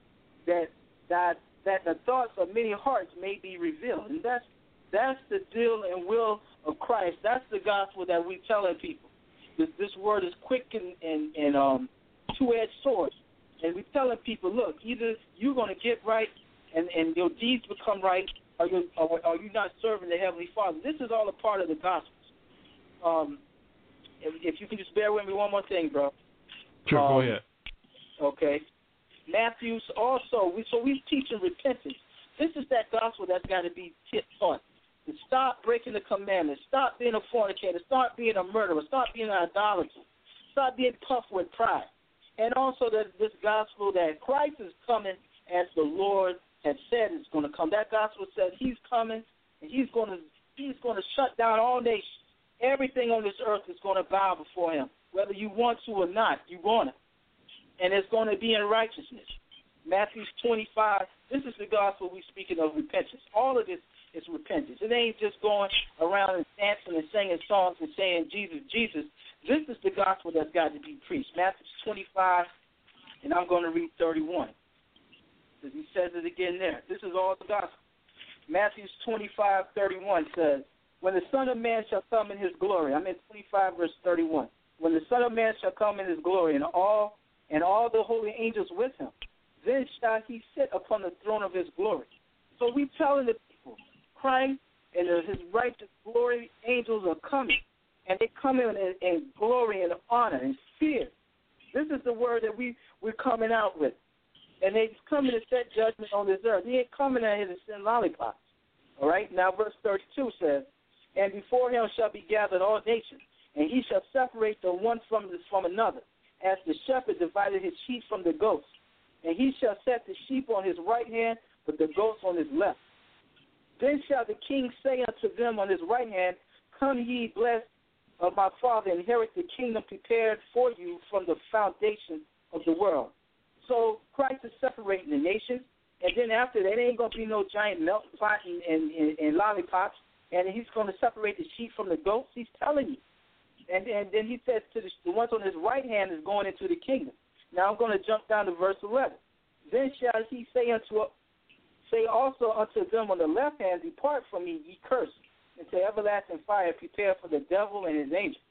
Speaker 4: that that that the thoughts of many hearts may be revealed. And that's that's the deal and will of Christ. That's the gospel that we're telling people. This, this word is quick and, and, and um, two-edged sword. And we're telling people, look, either you're going to get right and, and your deeds become right, or you're, or, or you're not serving the Heavenly Father. This is all a part of the gospel. Um, if, if you can just bear with me one more thing, bro.
Speaker 3: Sure,
Speaker 4: um,
Speaker 3: go ahead.
Speaker 4: Okay. Matthew's also, we, so we're teaching repentance. This is that gospel that's got to be taught. To stop breaking the commandments. Stop being a fornicator. Stop being a murderer. Stop being an idolater. Stop being puffed with pride. And also that this gospel that Christ is coming as the Lord has said is going to come. That gospel says He's coming and He's going to He's going to shut down all nations. Everything on this earth is going to bow before Him, whether you want to or not. You want it, and it's going to be in righteousness. Matthew 25. This is the gospel we're speaking of repentance. All of this is repentance. It ain't just going around and dancing and singing songs and saying Jesus, Jesus. This is the gospel that's got to be preached. Matthew 25, and I'm going to read 31. Because he says it again there. This is all the gospel. Matthew 25, 31 says, When the Son of Man shall come in his glory, I'm in 25, verse 31. When the Son of Man shall come in his glory, and all and all the holy angels with him, then shall he sit upon the throne of his glory. So we telling the Christ and his righteous glory angels are coming. And they come in, in in glory and honor and fear. This is the word that we, we're coming out with. And they coming to set judgment on this earth. He ain't coming out here to send lollipops. All right? Now, verse 32 says, And before him shall be gathered all nations, and he shall separate the one from, the, from another, as the shepherd divided his sheep from the goats. And he shall set the sheep on his right hand, but the goats on his left. Then shall the king say unto them on his right hand, Come ye blessed of my father, inherit the kingdom prepared for you from the foundation of the world. So Christ is separating the nations, and then after that, ain't gonna be no giant melting pot and, and, and, and lollipops, and he's gonna separate the sheep from the goats. He's telling you. And, and then he says to the, the ones on his right hand is going into the kingdom. Now I'm to jump down to verse 11. Then shall he say unto say also unto them on the left hand, Depart from me, ye cursed, into everlasting fire prepared for the devil and his angels.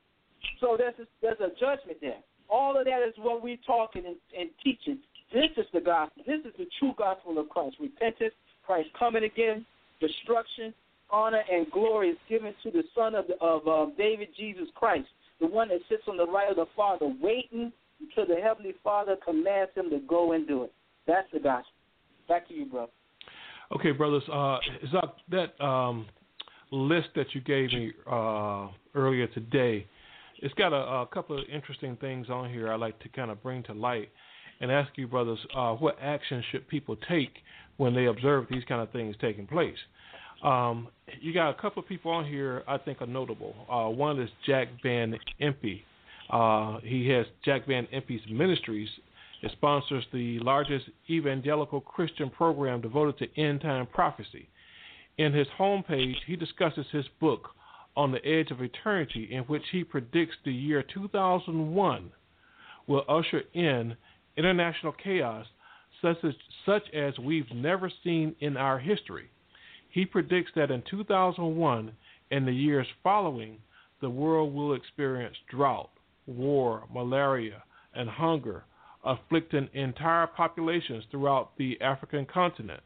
Speaker 4: So there's a, there's a judgment there. All of that is what we're talking and, and teaching. This is the gospel. This is the true gospel of Christ. Repentance, Christ coming again, destruction, honor, and glory is given to the Son of, of uh, David, Jesus Christ, the one that sits on the right of the Father, waiting until the Heavenly Father commands him to go and do it. That's the gospel. Back to you, brother.
Speaker 3: Okay, brothers. Uh, that, that um, list that you gave me uh, earlier today, it's got a, a, couple of interesting things on here I'd like to kind of bring to light and ask you, brothers, uh, what action should people take when they observe these kind of things taking place? Um, you got a couple of people on here I think are notable. Uh, one is Jack Van Impe. Uh, he has Jack Van Impe's Ministries. It sponsors the largest evangelical Christian program devoted to end time prophecy. In his homepage, he discusses his book, On the Edge of Eternity, in which he predicts the year 2001 will usher in international chaos such as, such as we've never seen in our history. He predicts that in 2001 and the years following, the world will experience drought, war, malaria, and hunger, afflicting entire populations throughout the African continent.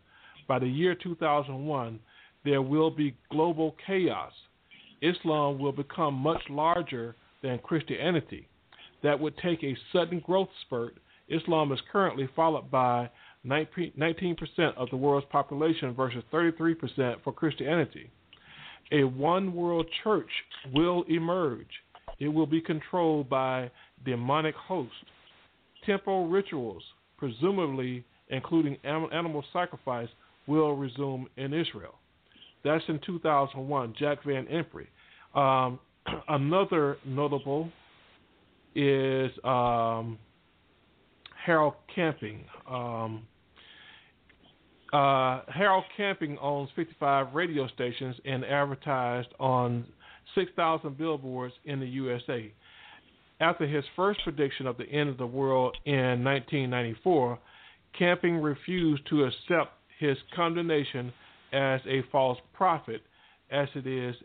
Speaker 3: By the year 2001, there will be global chaos. Islam will become much larger than Christianity. That would take a sudden growth spurt. Islam is currently followed by 19% of the world's population versus 33% for Christianity. A one world church will emerge. It will be controlled by demonic hosts. Temple rituals, presumably including animal sacrifice, will resume in Israel. That's in 2001, Jack Van Impe. Um, another notable is um, Harold Camping. Um, uh, Harold Camping owns 55 radio stations and advertised on 6,000 billboards in the USA. After his first prediction of the end of the world in 1994, Camping refused to accept his condemnation as a false prophet, as it is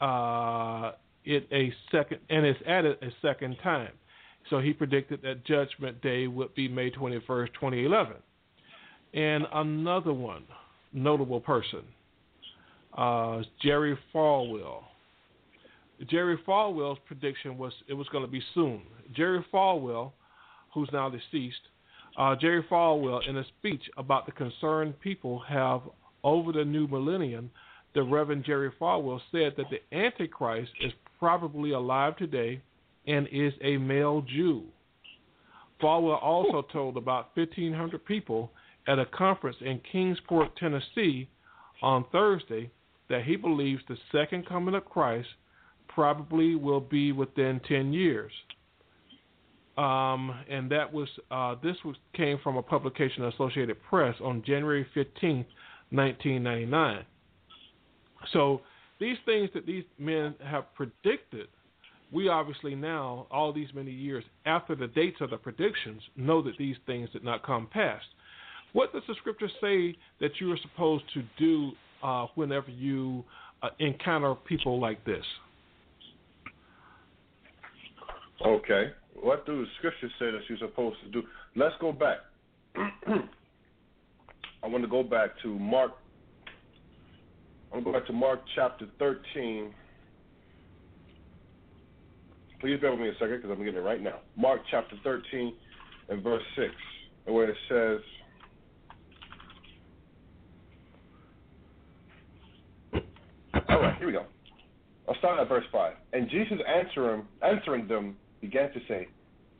Speaker 3: uh, it a second and it's added a second time. So he predicted that Judgment Day would be May 21st, 2011. And another one, notable person, uh, Jerry Falwell. Jerry Falwell's prediction was it was going to be soon. Jerry Falwell, who's now deceased, uh, Jerry Falwell, in a speech about the concern people have over the new millennium, the Reverend Jerry Falwell said that the Antichrist is probably alive today and is a male Jew. Falwell also told about 1,500 people at a conference in Kingsport, Tennessee on Thursday that he believes the second coming of Christ probably will be within 10 years. Um, and that was uh, this was came from a publication of Associated Press on January 15, 1999. So these things that these men have predicted, we obviously now, all these many years after the dates of the predictions, know that these things did not come past. What does the scripture say that you are supposed to do uh, whenever you uh, encounter people like this?
Speaker 6: Okay. What do the scriptures say that you're supposed to do? Let's go back. I want to go back to Mark. I'm going to go back to Mark chapter 13. Please bear with me a second because I'm getting it right now. Mark chapter 13 and verse 6, where it says, All right, here we go. I'll start at verse 5. And Jesus answering, answering them began to say,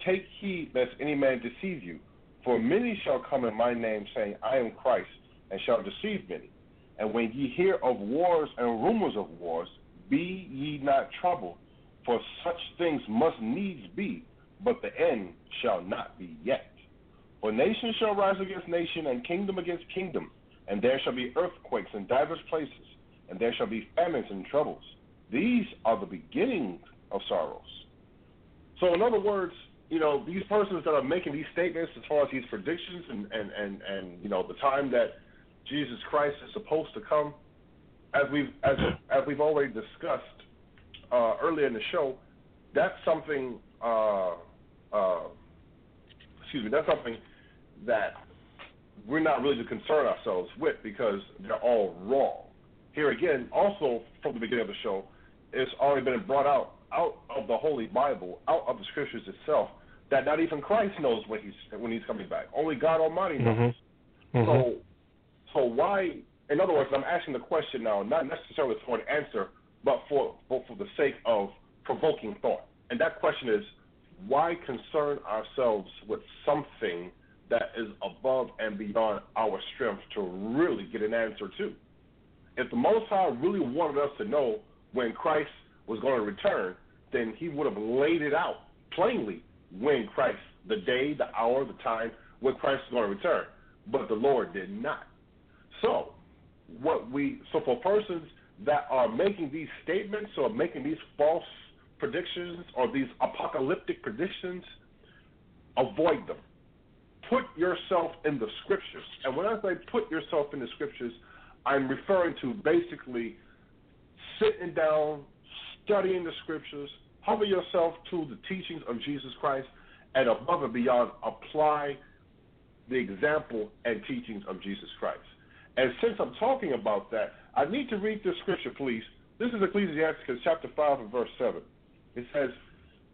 Speaker 6: Take heed lest any man deceive you. For many shall come in my name, saying, I am Christ, and shall deceive many. And when ye hear of wars and rumors of wars, be ye not troubled, for such things must needs be, but the end shall not be yet. For nation shall rise against nation, and kingdom against kingdom, and there shall be earthquakes in divers places, and there shall be famines and troubles. These are the beginnings of sorrows. So, in other words, you know, these persons that are making these statements as far as these predictions and, and, and, and you know, the time that Jesus Christ is supposed to come, as we've as as we've already discussed uh, earlier in the show, that's something. Uh, uh, excuse me. That's something that we're not really to concern ourselves with because they're all wrong. Here again, also from the beginning of the show, it's already been brought out out of the Holy Bible, out of the Scriptures itself, that not even Christ knows when he's when he's coming back. Only God Almighty knows.
Speaker 3: Mm-hmm.
Speaker 6: So, so why? In other words, I'm asking the question now, not necessarily for an answer, but for but for the sake of provoking thought. And that question is, why concern ourselves with something that is above and beyond our strength to really get an answer to? If the Most High really wanted us to know when Christ was going to return, then He would have laid it out plainly when Christ, the day, the hour, the time when Christ is going to return. But the Lord did not. So, what we so for persons that are making these statements or making these false predictions or these apocalyptic predictions, avoid them. Put yourself in the scriptures. And when I say put yourself in the scriptures, I'm referring to basically sitting down, studying the scriptures, humble yourself to the teachings of Jesus Christ, and above and beyond, apply the example and teachings of Jesus Christ. And since I'm talking about that, I need to read this scripture, please. This is Ecclesiastes chapter 5 and verse 7. It says,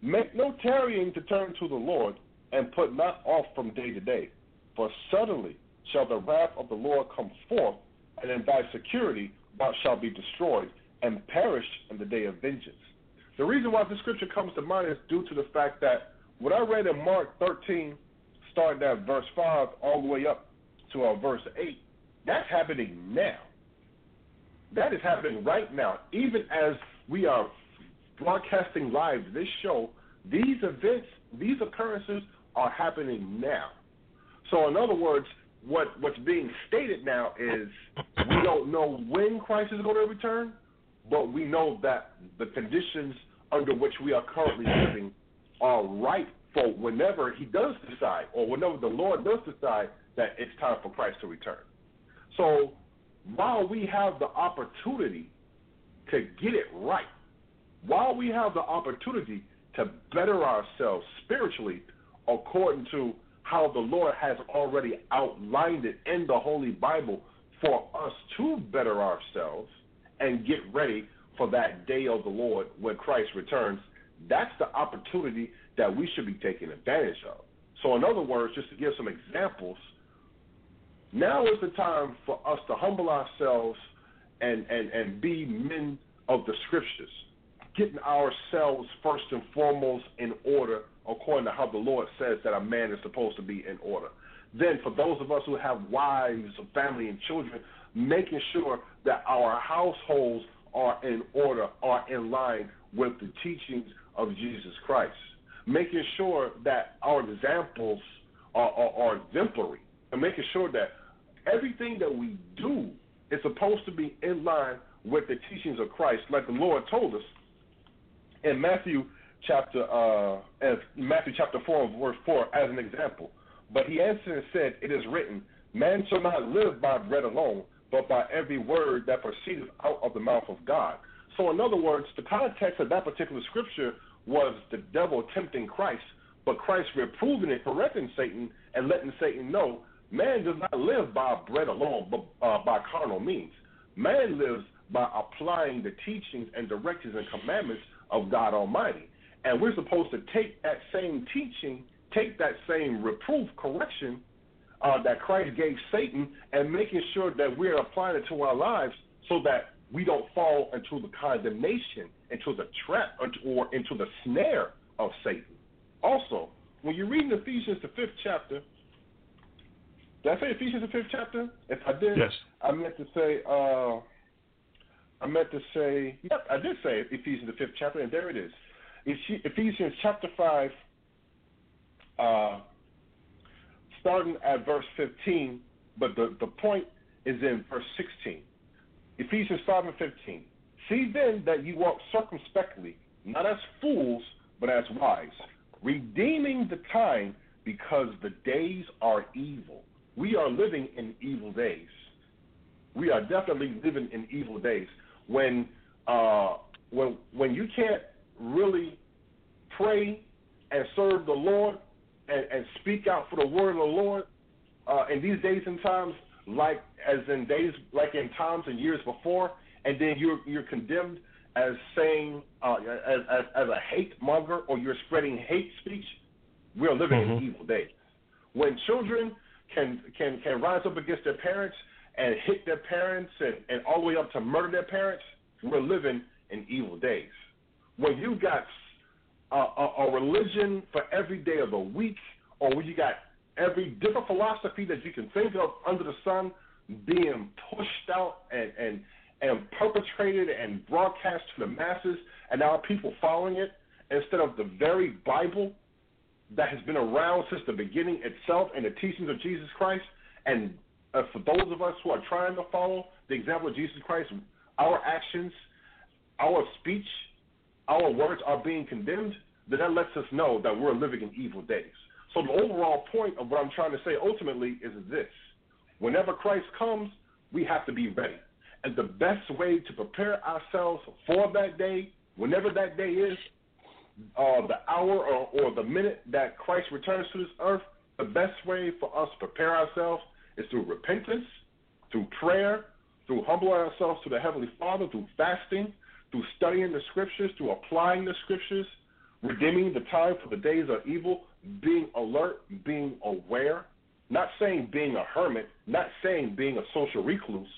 Speaker 6: Make no tarrying to turn to the Lord, and put not off from day to day. For suddenly shall the wrath of the Lord come forth, and in thy security thou shalt be destroyed, and perish in the day of vengeance. The reason why this scripture comes to mind is due to the fact that what I read in Mark 13, starting at verse 5 all the way up to uh, verse 8, that's happening now. That is happening right now. Even as we are broadcasting live this show, these events, these occurrences are happening now. So, in other words, what what's being stated now is we don't know when Christ is going to return, but we know that the conditions under which we are currently living are right for whenever He does decide, or whenever the Lord does decide that it's time for Christ to return. So, while we have the opportunity to get it right, while we have the opportunity to better ourselves spiritually according to how the Lord has already outlined it in the Holy Bible for us to better ourselves and get ready for that day of the Lord when Christ returns, that's the opportunity that we should be taking advantage of. So, in other words, just to give some examples, now is the time for us to humble ourselves and, and, and be men of the scriptures, getting ourselves first and foremost in order according to how the Lord says that a man is supposed to be in order. Then, for those of us who have wives, family, and children, making sure that our households are in order, are in line with the teachings of Jesus Christ. Making sure that our examples are, are, are exemplary, and making sure that everything that we do is supposed to be in line with the teachings of Christ, like the Lord told us in Matthew chapter uh, Matthew chapter four verse four as an example. But he answered and said, It is written, Man shall not live by bread alone, but by every word that proceedeth out of the mouth of God. So in other words, the context of that particular scripture was the devil tempting Christ, but Christ reproving and correcting Satan and letting Satan know man does not live by bread alone, but uh, by carnal means. Man lives by applying the teachings and directions and commandments of God Almighty. And we're supposed to take that same teaching, take that same reproof, correction uh, that Christ gave Satan, and making sure that we're applying it to our lives so that we don't fall into the condemnation, into the trap, or into the snare of Satan. Also, when you read in Ephesians, the fifth chapter, Did I say Ephesians the fifth chapter? If I did,
Speaker 3: yes.
Speaker 6: I meant to say. Uh, I meant to say. Yep, I did say Ephesians the fifth chapter, and there it is. Ephesians chapter five, uh, starting at verse fifteen, but the the point is in verse sixteen. Ephesians five and fifteen. See then that you walk circumspectly, not as fools, but as wise, redeeming the time because the days are evil. We are living in evil days. We are definitely living in evil days. When uh, when when you can't really pray and serve the Lord and, and speak out for the word of the Lord uh, in these days and times, like as in days like in times and years before, and then you're you're condemned as saying uh, as, as as a hate monger or you're spreading hate speech. We're living mm-hmm. in evil days. When children can can can rise up against their parents and hit their parents and, and all the way up to murder their parents, we're living in evil days. When you got a, a, a religion for every day of the week, or you got every different philosophy that you can think of under the sun being pushed out and and and perpetrated and broadcast to the masses, and now people following it instead of the very Bible that has been around since the beginning itself and the teachings of Jesus Christ. And uh, for those of us who are trying to follow the example of Jesus Christ, our actions, our speech, our words are being condemned, then that lets us know that we're living in evil days. So the overall point of what I'm trying to say ultimately is this. Whenever Christ comes, we have to be ready. And the best way to prepare ourselves for that day, whenever that day is, uh, the hour or, or the minute that Christ returns to this earth, the best way for us to prepare ourselves is through repentance, through prayer, through humbling ourselves to the Heavenly Father, through fasting, through studying the Scriptures, through applying the Scriptures, redeeming the time for the days of evil, being alert, being aware, not saying being a hermit, not saying being a social recluse,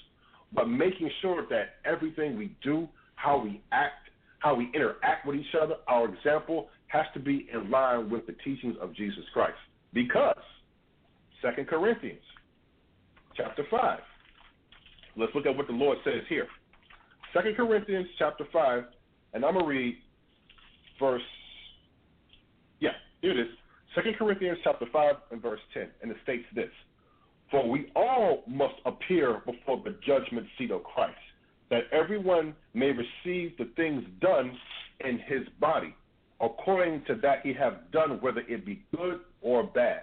Speaker 6: but making sure that everything we do, how we act, how we interact with each other, our example has to be in line with the teachings of Jesus Christ. Because Second Corinthians chapter 5. Let's look at what the Lord says here. Second Corinthians chapter 5, and I'm going to read verse, yeah, here it is. Second Corinthians chapter 5 and verse 10, and it states this. For we all must appear before the judgment seat of Christ that everyone may receive the things done in his body, according to that he have done, whether it be good or bad.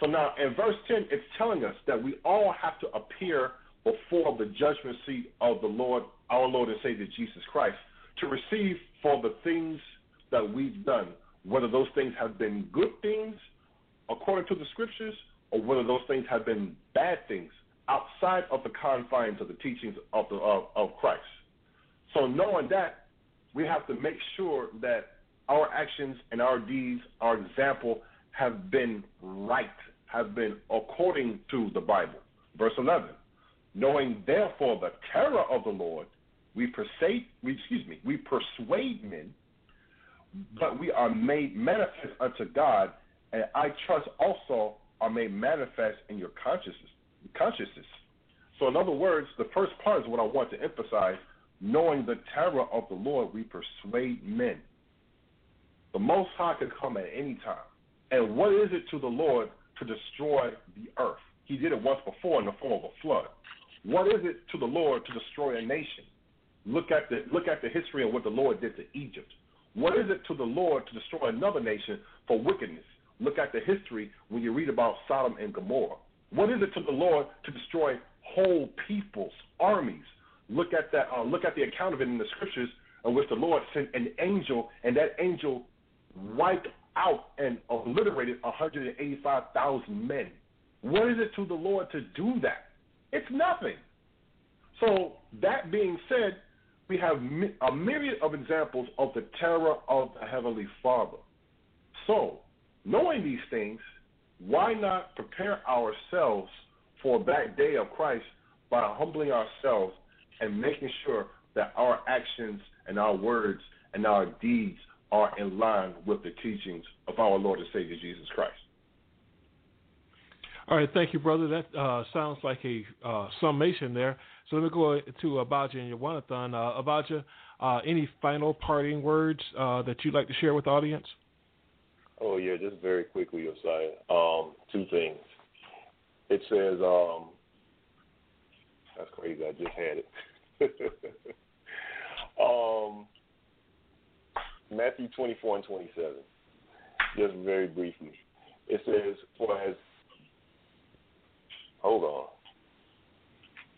Speaker 6: So now in verse 10, it's telling us that we all have to appear before the judgment seat of the Lord, our Lord and Savior Jesus Christ, to receive for the things that we've done, whether those things have been good things according to the scriptures, or whether those things have been bad things outside of the confines of the teachings of, the, of, of Christ. So, knowing that, we have to make sure that our actions and our deeds, our example, have been right, have been according to the Bible. Verse 11 Knowing therefore the terror of the Lord, we persuade, excuse me, we persuade men, but we are made manifest unto God, and I trust also are made manifest in your consciousness consciousness. So, in other words, the first part is what I want to emphasize. Knowing the terror of the Lord, we persuade men. The Most High can come at any time. And what is it to the Lord to destroy the earth? He did it once before in the form of a flood. What is it to the Lord to destroy a nation? Look at the look at the history of what the Lord did to Egypt. What is it to the Lord to destroy another nation for wickedness? Look at the history when you read about Sodom and Gomorrah. What is it to the Lord to destroy whole peoples, armies? Look at that. Uh, look at the account of it in the scriptures, in which the Lord sent an angel, and that angel wiped out and obliterated 185,000 men. What is it to the Lord to do that? It's nothing. So that being said, we have a myriad of examples of the terror of the Heavenly Father. So, knowing these things, why not prepare ourselves for that day of Christ by humbling ourselves and making sure that our actions and our words and our deeds are in line with the teachings of our Lord and Savior Jesus Christ?
Speaker 3: All right, thank you, brother. That uh, sounds like a uh, summation there. So let me go to Abaja and Yawanathan. Uh, Abaja, uh, any final parting words uh, that you'd like to share with the audience?
Speaker 5: Oh yeah, just very quickly, Josiah. Um, two things. It says, um, that's crazy. I just had it. um, Matthew 24 and 27. Just very briefly, it says, "For as hold on,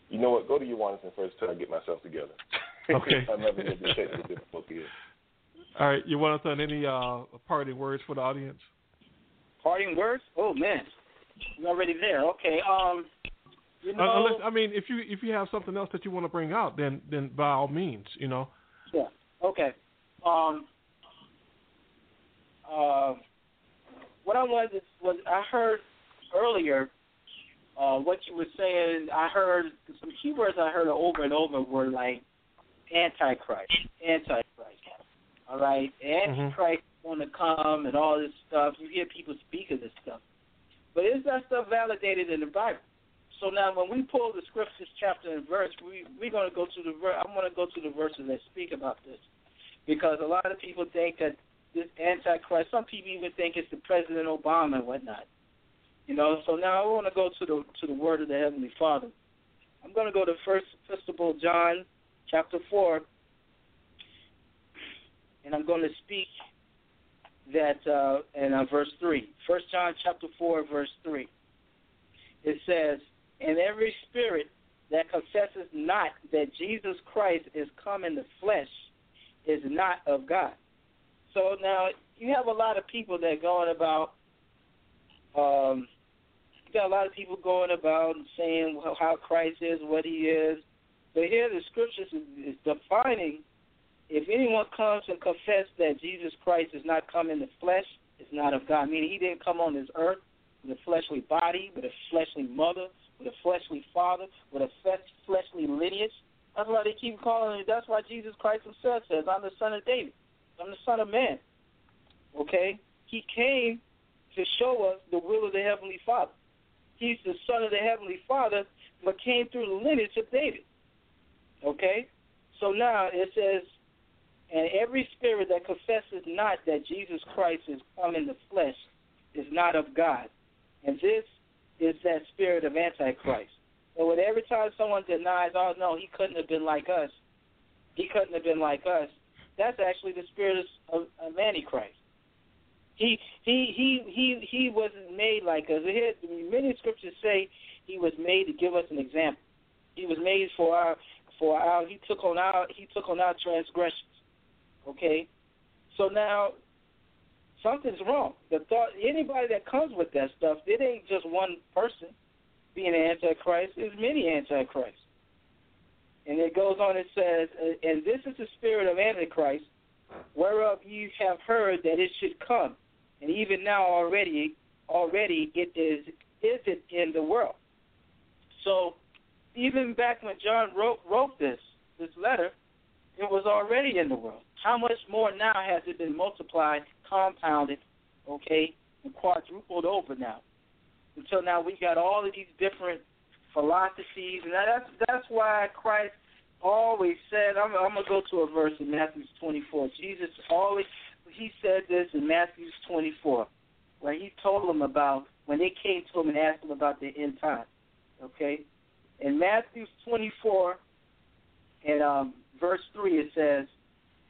Speaker 5: you know what? Go to your Jonathan first till I get myself together.
Speaker 3: Okay.
Speaker 5: I'm having a technical difficulty here.
Speaker 3: All right, Yawanathan, any uh, parting words for the audience?
Speaker 4: Parting words? Oh man, you're already there. Okay. Um, you know,
Speaker 3: Uh, unless, I mean, if you if you have something else that you want to bring out, then then by all means, you know.
Speaker 4: Yeah. Okay. Um. Uh, what I wanted was I heard earlier uh, what you were saying. I heard some keywords I heard over and over were like antichrist, antichrist. All right, antichrist want to come and all this stuff. You hear people speak of this stuff, but is that stuff validated in the Bible? So now, when we pull the scriptures, chapter and verse, we we're going to go to the ver- I'm going to go to the verses that speak about this, because a lot of people think that this antichrist. Some people even think it's the President Obama and whatnot. You know. So now I want to go to the to the word of the Heavenly Father. I'm going to go to first Epistle John chapter four, and I'm going to speak that uh, in uh, verse three. First John chapter four verse three. It says, "And every spirit that confesses not that Jesus Christ is come in the flesh is not of God." So now you have a lot of people that are going about. Um, got a lot of people going about and saying how Christ is, what He is. But here the scriptures is, defining if anyone comes and confess that Jesus Christ is not come in the flesh, is not of God. Meaning He didn't come on this earth with a fleshly body, with a fleshly mother, with a fleshly father, with a fleshly lineage. That's why they keep calling it. That's why Jesus Christ Himself says, "I'm the Son of David. I'm the Son of Man." Okay, He came to show us the will of the Heavenly Father. He's the Son of the Heavenly Father, but came through the lineage of David. Okay, so now it says, "And every spirit that confesses not that Jesus Christ is come in the flesh is not of God." And this is that spirit of Antichrist. So with every time someone denies, oh no, he couldn't have been like us, he couldn't have been like us, that's actually the spirit of, of Antichrist. He he he he he wasn't made like us. Many scriptures say he was made to give us an example. He was made for our for our he took on our he took on our transgressions. Okay? So now something's wrong. The thought anybody that comes with that stuff, it ain't just one person being an antichrist. There's many antichrists. And it goes on. It says, "And this is the spirit of antichrist, whereof you have heard that it should come, and even now already, already it is is it in the world." So, even back when John wrote wrote this this letter, it was already in the world. How much more now has it been multiplied, compounded, okay, and quadrupled over now? Until now, we got all of these different philosophies, and that's that's why Christ always said. I'm, I'm gonna go to a verse in Matthew 24. Jesus always he said this in Matthew 24, where he told them about when they came to him and asked him about the end time. Okay, in Matthew 24, and um, verse three, it says.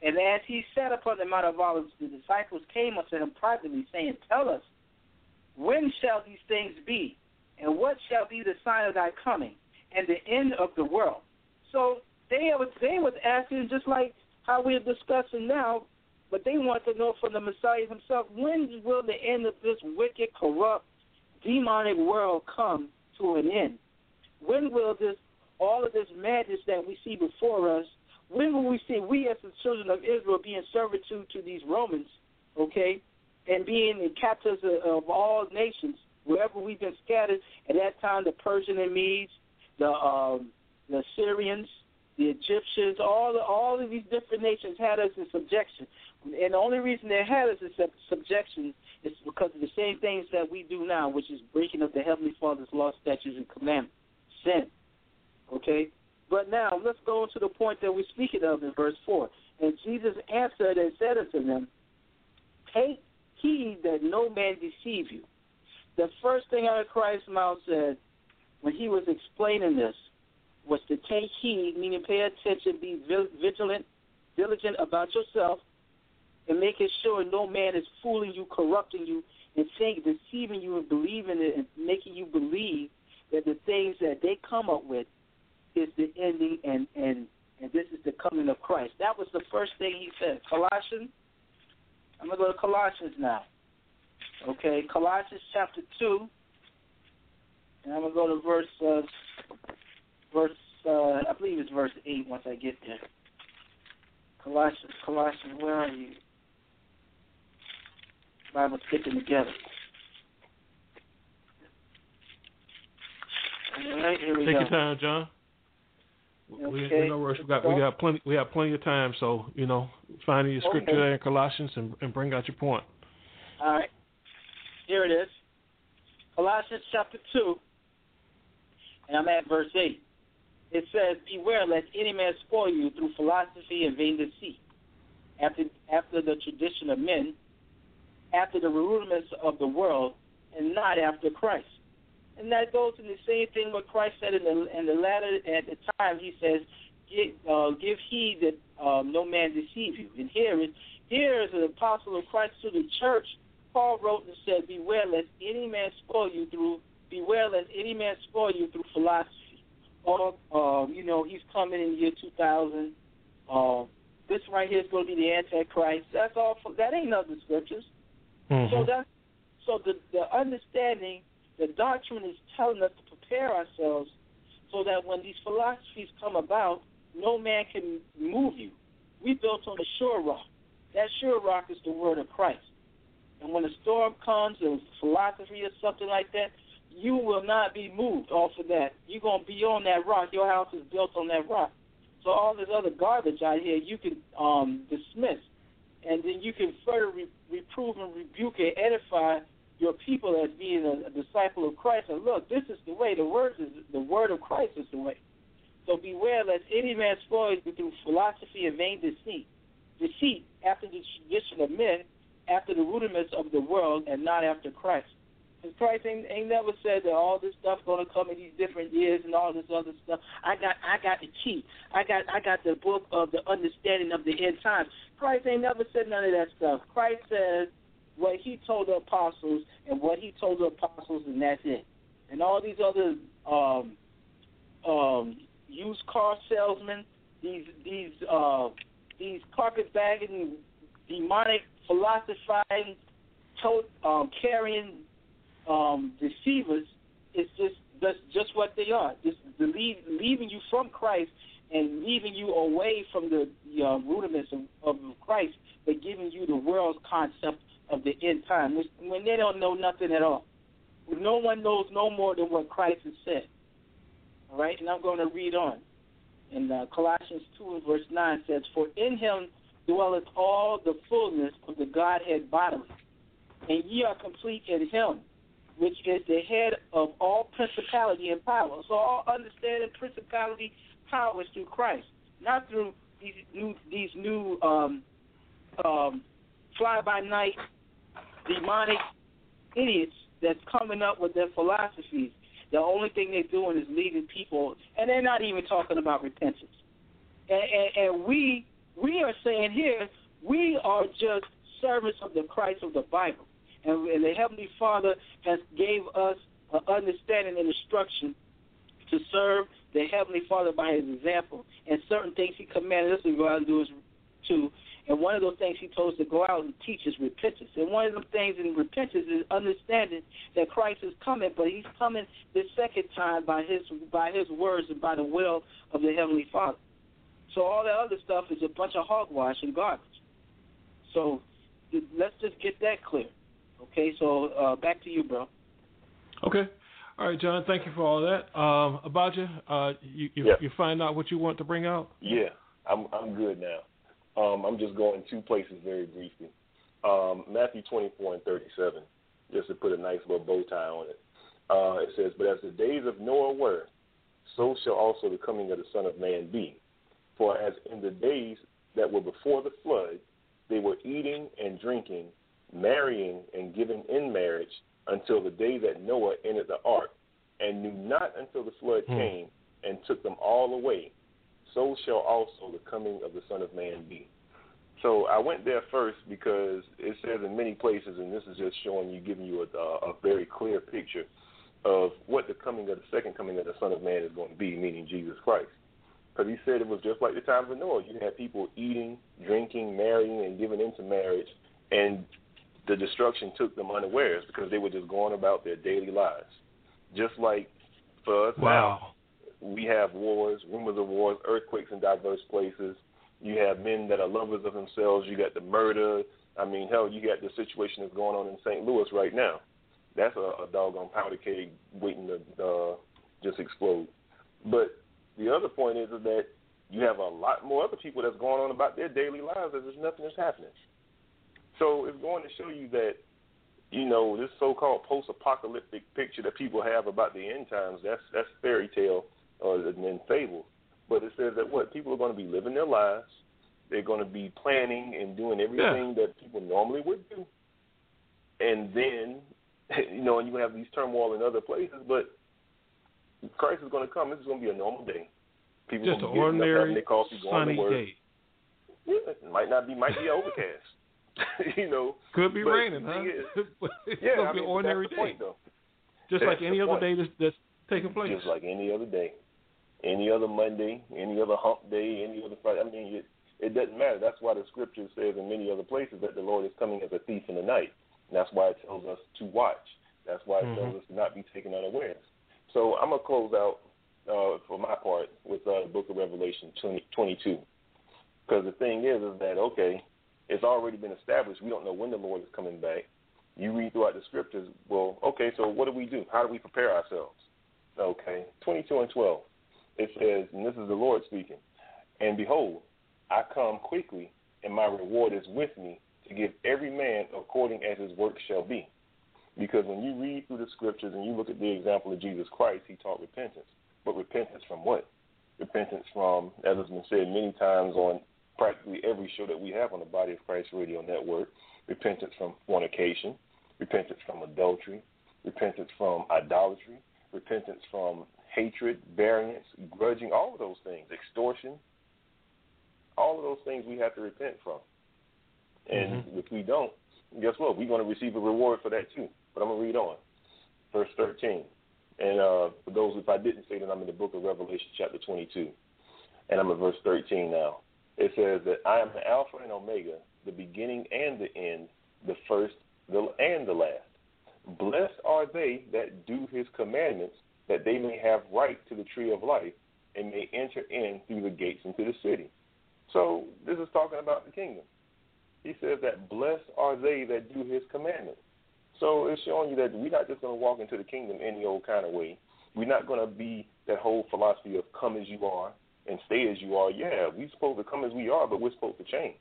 Speaker 4: And as he sat upon the Mount of Olives, the disciples came unto him privately, saying, Tell us, when shall these things be? And what shall be the sign of thy coming and the end of the world? So they was they was asking just like how we're discussing now, but they want to know from the Messiah himself, when will the end of this wicked, corrupt, demonic world come to an end? When will this all of this madness that we see before us when will we see we as the children of Israel be in servitude to these Romans, okay, and being the captives of, of all nations, wherever we've been scattered? At that time, the Persian and Medes, the um, the Syrians, the Egyptians, all all of these different nations had us in subjection. And the only reason they had sub- subjection is because of the same things that we do now, which is breaking up the Heavenly Father's law, statutes, and commandments. Sin. Okay? But now, let's go to the point that we're speaking of in verse 4. And Jesus answered and said unto them, Take heed that no man deceive you. The first thing out of Christ's mouth said when he was explaining this was to take heed, meaning pay attention, be vigilant, diligent about yourself, and making sure no man is fooling you, corrupting you, and saying, deceiving you and believing it and making you believe that the things that they come up with is the ending and and and this is the coming of Christ. That was the first thing he said. Colossians. I'm gonna go to Colossians now. Okay, Colossians chapter two, and I'm gonna go to verse uh, verse uh, I believe it's verse eight once I get there. Colossians, Colossians, where are you? Bible sticking together. All right, here we
Speaker 3: Take
Speaker 4: go.
Speaker 3: your time, John. We,
Speaker 4: Okay.
Speaker 3: we no rush. We got we got plenty we have plenty of time. So you know, finding your scripture
Speaker 4: Okay.
Speaker 3: there in Colossians and, and bring out your point.
Speaker 4: All right. Here it is. Colossians chapter 2, and I'm at verse 8. It says, Beware lest any man spoil you through philosophy and vain deceit, after, after the tradition of men, after the rudiments of the world, and not after Christ. And that goes in the same thing what Christ said in the in the latter at the time. He says, "Give, uh, give heed that um, no man deceive you." And here is here is an apostle of Christ to the church. Paul wrote and said, "Beware lest any man spoil you through beware lest any man spoil you through philosophy." Or um, you know, he's coming in the year 2000. Uh, this right here is going to be the Antichrist. That's all. For, that ain't none of the scriptures. So that so the the understanding, the doctrine is telling us to prepare ourselves so that when these philosophies come about, no man can move you. We built on a sure rock. That sure rock is the word of Christ. And when a storm comes or philosophy or something like that, you will not be moved off of that. You're gonna be on that rock. Your house is built on that rock. So all this other garbage out here, you can um, dismiss, and then you can further re- reprove and rebuke and edify your people as being a, a disciple of Christ. And look, this is the way. The word is the word of Christ is the way. So beware lest any man spoil you through philosophy and vain deceit, deceit after the tradition of men, after the rudiments of the world, and not after Christ. Because Christ ain't, ain't never said that all this stuff gonna come in these different years and all this other stuff. I got I got the key. I got I got the book of the understanding of the end times. Christ ain't never said none of that stuff. Christ says what he told the apostles and what he told the apostles and that's it. And all these other um um used car salesmen, these these uh these carpetbagging demonic philosophizing tote um carrying um, deceivers is just that's just what they are. Just leave, leaving you from Christ and leaving you away from the, the uh, rudiments of, of Christ, but giving you the world's concept of the end time, which, when they don't know nothing at all. No one knows no more than what Christ has said. All right, and I'm going to read on. In uh, Colossians 2 and verse 9 says, For in him dwelleth all the fullness of the Godhead bodily, and ye are complete in him, which is the head of all principality and power. So all understanding principality, power is through Christ, not through these new these new um, um, fly by night demonic idiots that's coming up with their philosophies. The only thing they're doing is leading people, and they're not even talking about repentance. And, and, and we we are saying here we are just servants of the Christ of the Bible and, and the Heavenly Father has gave us an understanding and instruction to serve the Heavenly Father by His example. And certain things He commanded us to go out and do is too. And one of those things He told us to go out and teach is repentance. And one of the things in repentance is understanding that Christ is coming, but He's coming the second time by His by His words and by the will of the Heavenly Father. So all that other stuff is a bunch of hogwash and garbage. So let's just get that clear. Okay, so uh, back to you, bro.
Speaker 3: Okay. All right, John. Thank you for all that. Um, about you, uh, you you,
Speaker 5: Yeah.
Speaker 3: you find out what you want to bring out.
Speaker 5: Yeah, I'm I'm good now. Um, I'm just going two places very briefly. Um, Matthew 24 and 37, just to put a nice little bow tie on it. Uh, it says, "But as the days of Noah were, so shall also the coming of the Son of Man be. For as in the days that were before the flood, they were eating and drinking, marrying and giving in marriage until the day that Noah entered the ark, and knew not until the flood
Speaker 3: Hmm.
Speaker 5: came and took them all away. So shall also the coming of the Son of Man be. So I went there first because it says in many places, and this is just showing you, giving you a, a very clear picture of what the coming of the second coming of the Son of Man is going to be, meaning Jesus Christ. Because he said it was just like the times of Noah. You had people eating, drinking, marrying, and giving into marriage, and the destruction took them unawares because they were just going about their daily lives. Just like for us
Speaker 3: Wow.
Speaker 5: now, we have wars, rumors of wars, earthquakes in diverse places. You have men that are lovers of themselves. You got the murder. I mean, hell, you got the situation that's going on in St. Louis right now. That's a, a doggone powder keg waiting to uh, just explode. But the other point is that you have a lot more other people that's going on about their daily lives as if nothing is happening. So it's going to show you that, you know, this so-called post-apocalyptic picture that people have about the end times, that's that's fairy tale uh, or and fable. But it says that what people are going to be living their lives, they're going to be planning and doing everything that people normally would do, and then, you know, and you have these turmoil in other places, but Christ is going to come. This is going to be a normal day. People
Speaker 3: Just an
Speaker 5: up,
Speaker 3: ordinary
Speaker 5: coffee,
Speaker 3: sunny
Speaker 5: work.
Speaker 3: day.
Speaker 5: Yeah, it might not be, might be overcast. you know,
Speaker 3: Could be raining, huh?
Speaker 5: is- yeah, I
Speaker 3: be
Speaker 5: mean,
Speaker 3: an ordinary
Speaker 5: that's the
Speaker 3: day,
Speaker 5: point, though.
Speaker 3: just
Speaker 5: That's
Speaker 3: like any other
Speaker 5: point.
Speaker 3: day that's, that's taking place.
Speaker 5: Just like any other day, any other Monday, any other hump day, any other Friday. I mean, it, it doesn't matter. That's why the scripture says in many other places that the Lord is coming as a thief in the night. And that's why it tells us to watch. That's why it tells
Speaker 3: Mhm.
Speaker 5: us to not be taken unawares. So I'm gonna close out uh, for my part with uh, the Book of Revelation 20, 22, because the thing is, is that okay, it's already been established. We don't know when the Lord is coming back. You read throughout the scriptures. Well, okay, so what do we do? How do we prepare ourselves? Okay, 22 and 12. It says, and this is the Lord speaking, and behold, I come quickly, and my reward is with me to give every man according as his work shall be. Because when you read through the scriptures and you look at the example of Jesus Christ, he taught repentance. But repentance from what? Repentance from, as has been said many times on practically every show that we have on the Body of Christ Radio Network, repentance from fornication, repentance from adultery, repentance from idolatry, repentance from hatred, variance, grudging, all of those things, extortion, all of those things we have to repent from. And if we don't, guess what? We're going to receive a reward for that too. But I'm going to read on. Verse 13. And uh, for those, if I didn't say that, I'm in the book of Revelation, chapter 22. And I'm at verse 13 now. It says that I am the Alpha and Omega, the beginning and the end, the first the, and the last. Blessed are they that do his commandments, that they may have right to the tree of life and may enter in through the gates into the city. So this is talking about the kingdom. He says that blessed are they that do his commandments. So it's showing you that we're not just going to walk into the kingdom any old kind of way. We're not going to be that whole philosophy of come as you are and stay as you are. Yeah, we're supposed to come as we are, but we're supposed to change.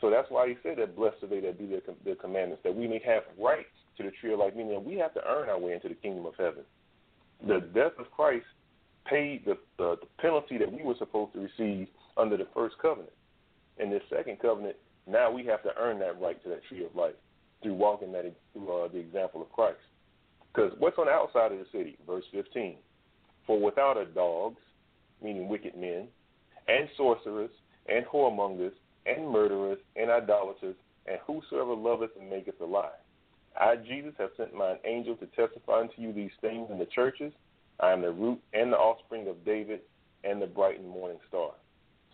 Speaker 5: So that's why he said that blessed are they that do their, their commandments, that we may have right to the tree of life, meaning we have to earn our way into the kingdom of heaven. The death of Christ paid the, the, the penalty that we were supposed to receive under the first covenant. In this second covenant, now we have to earn that right to that tree of life through walking that through uh, the example of Christ. Because what's on the outside of the city? Verse 15. For without a dogs, meaning wicked men, and sorcerers, and whoremongers, and murderers, and idolaters, and whosoever loveth and maketh a lie. I, Jesus, have sent mine angel to testify unto you these things in the churches. I am the root and the offspring of David and the bright and morning star.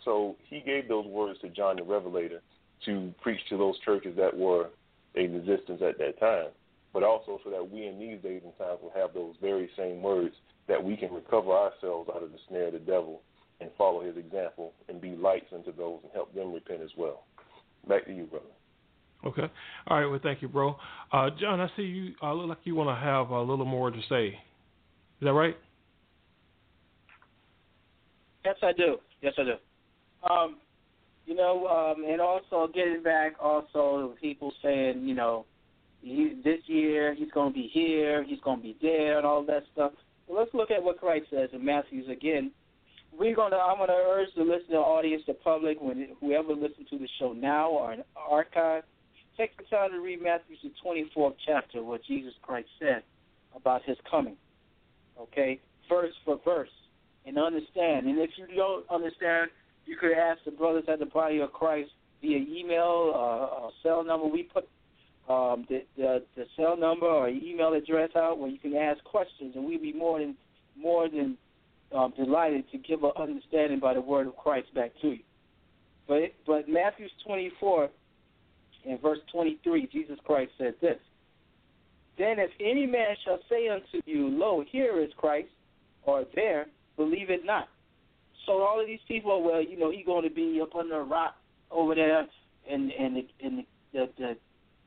Speaker 5: So he gave those words to John the Revelator to preach to those churches that were in existence at that time, but also so that we in these days and times will have those very same words that we can recover ourselves out of the snare of the devil and follow his example and be lights unto those and help them repent as well. Back to you, brother.
Speaker 3: Okay. All right. Well, thank you, bro. Uh, John, I see you uh, look like you want to have a little more to say. Is that right?
Speaker 4: Yes, I do. Yes, I do. Um, you know, um, and also getting back also people saying, you know, he, this year he's going to be here, he's going to be there, and all that stuff. Let's look at what Christ says in Matthew's again. We're gonna. I'm gonna urge the listener audience, the public, when whoever listens to the show now or in archive, take the time to read Matthew's the 24th chapter, what Jesus Christ said about His coming. Okay, verse for verse, and understand. And if you don't understand, you could ask the brothers at the body of Christ via email uh, or cell number. We put um, the, the the cell number or email address out where you can ask questions, and we'd be more than more than um, delighted to give an understanding by the word of Christ back to you. But but Matthew's 24 and verse 23, Jesus Christ said this. Then if any man shall say unto you, Lo, here is Christ, or there, believe it not. So all of these people, well, you know, he's going to be up under a rock over there and and the in the the, the,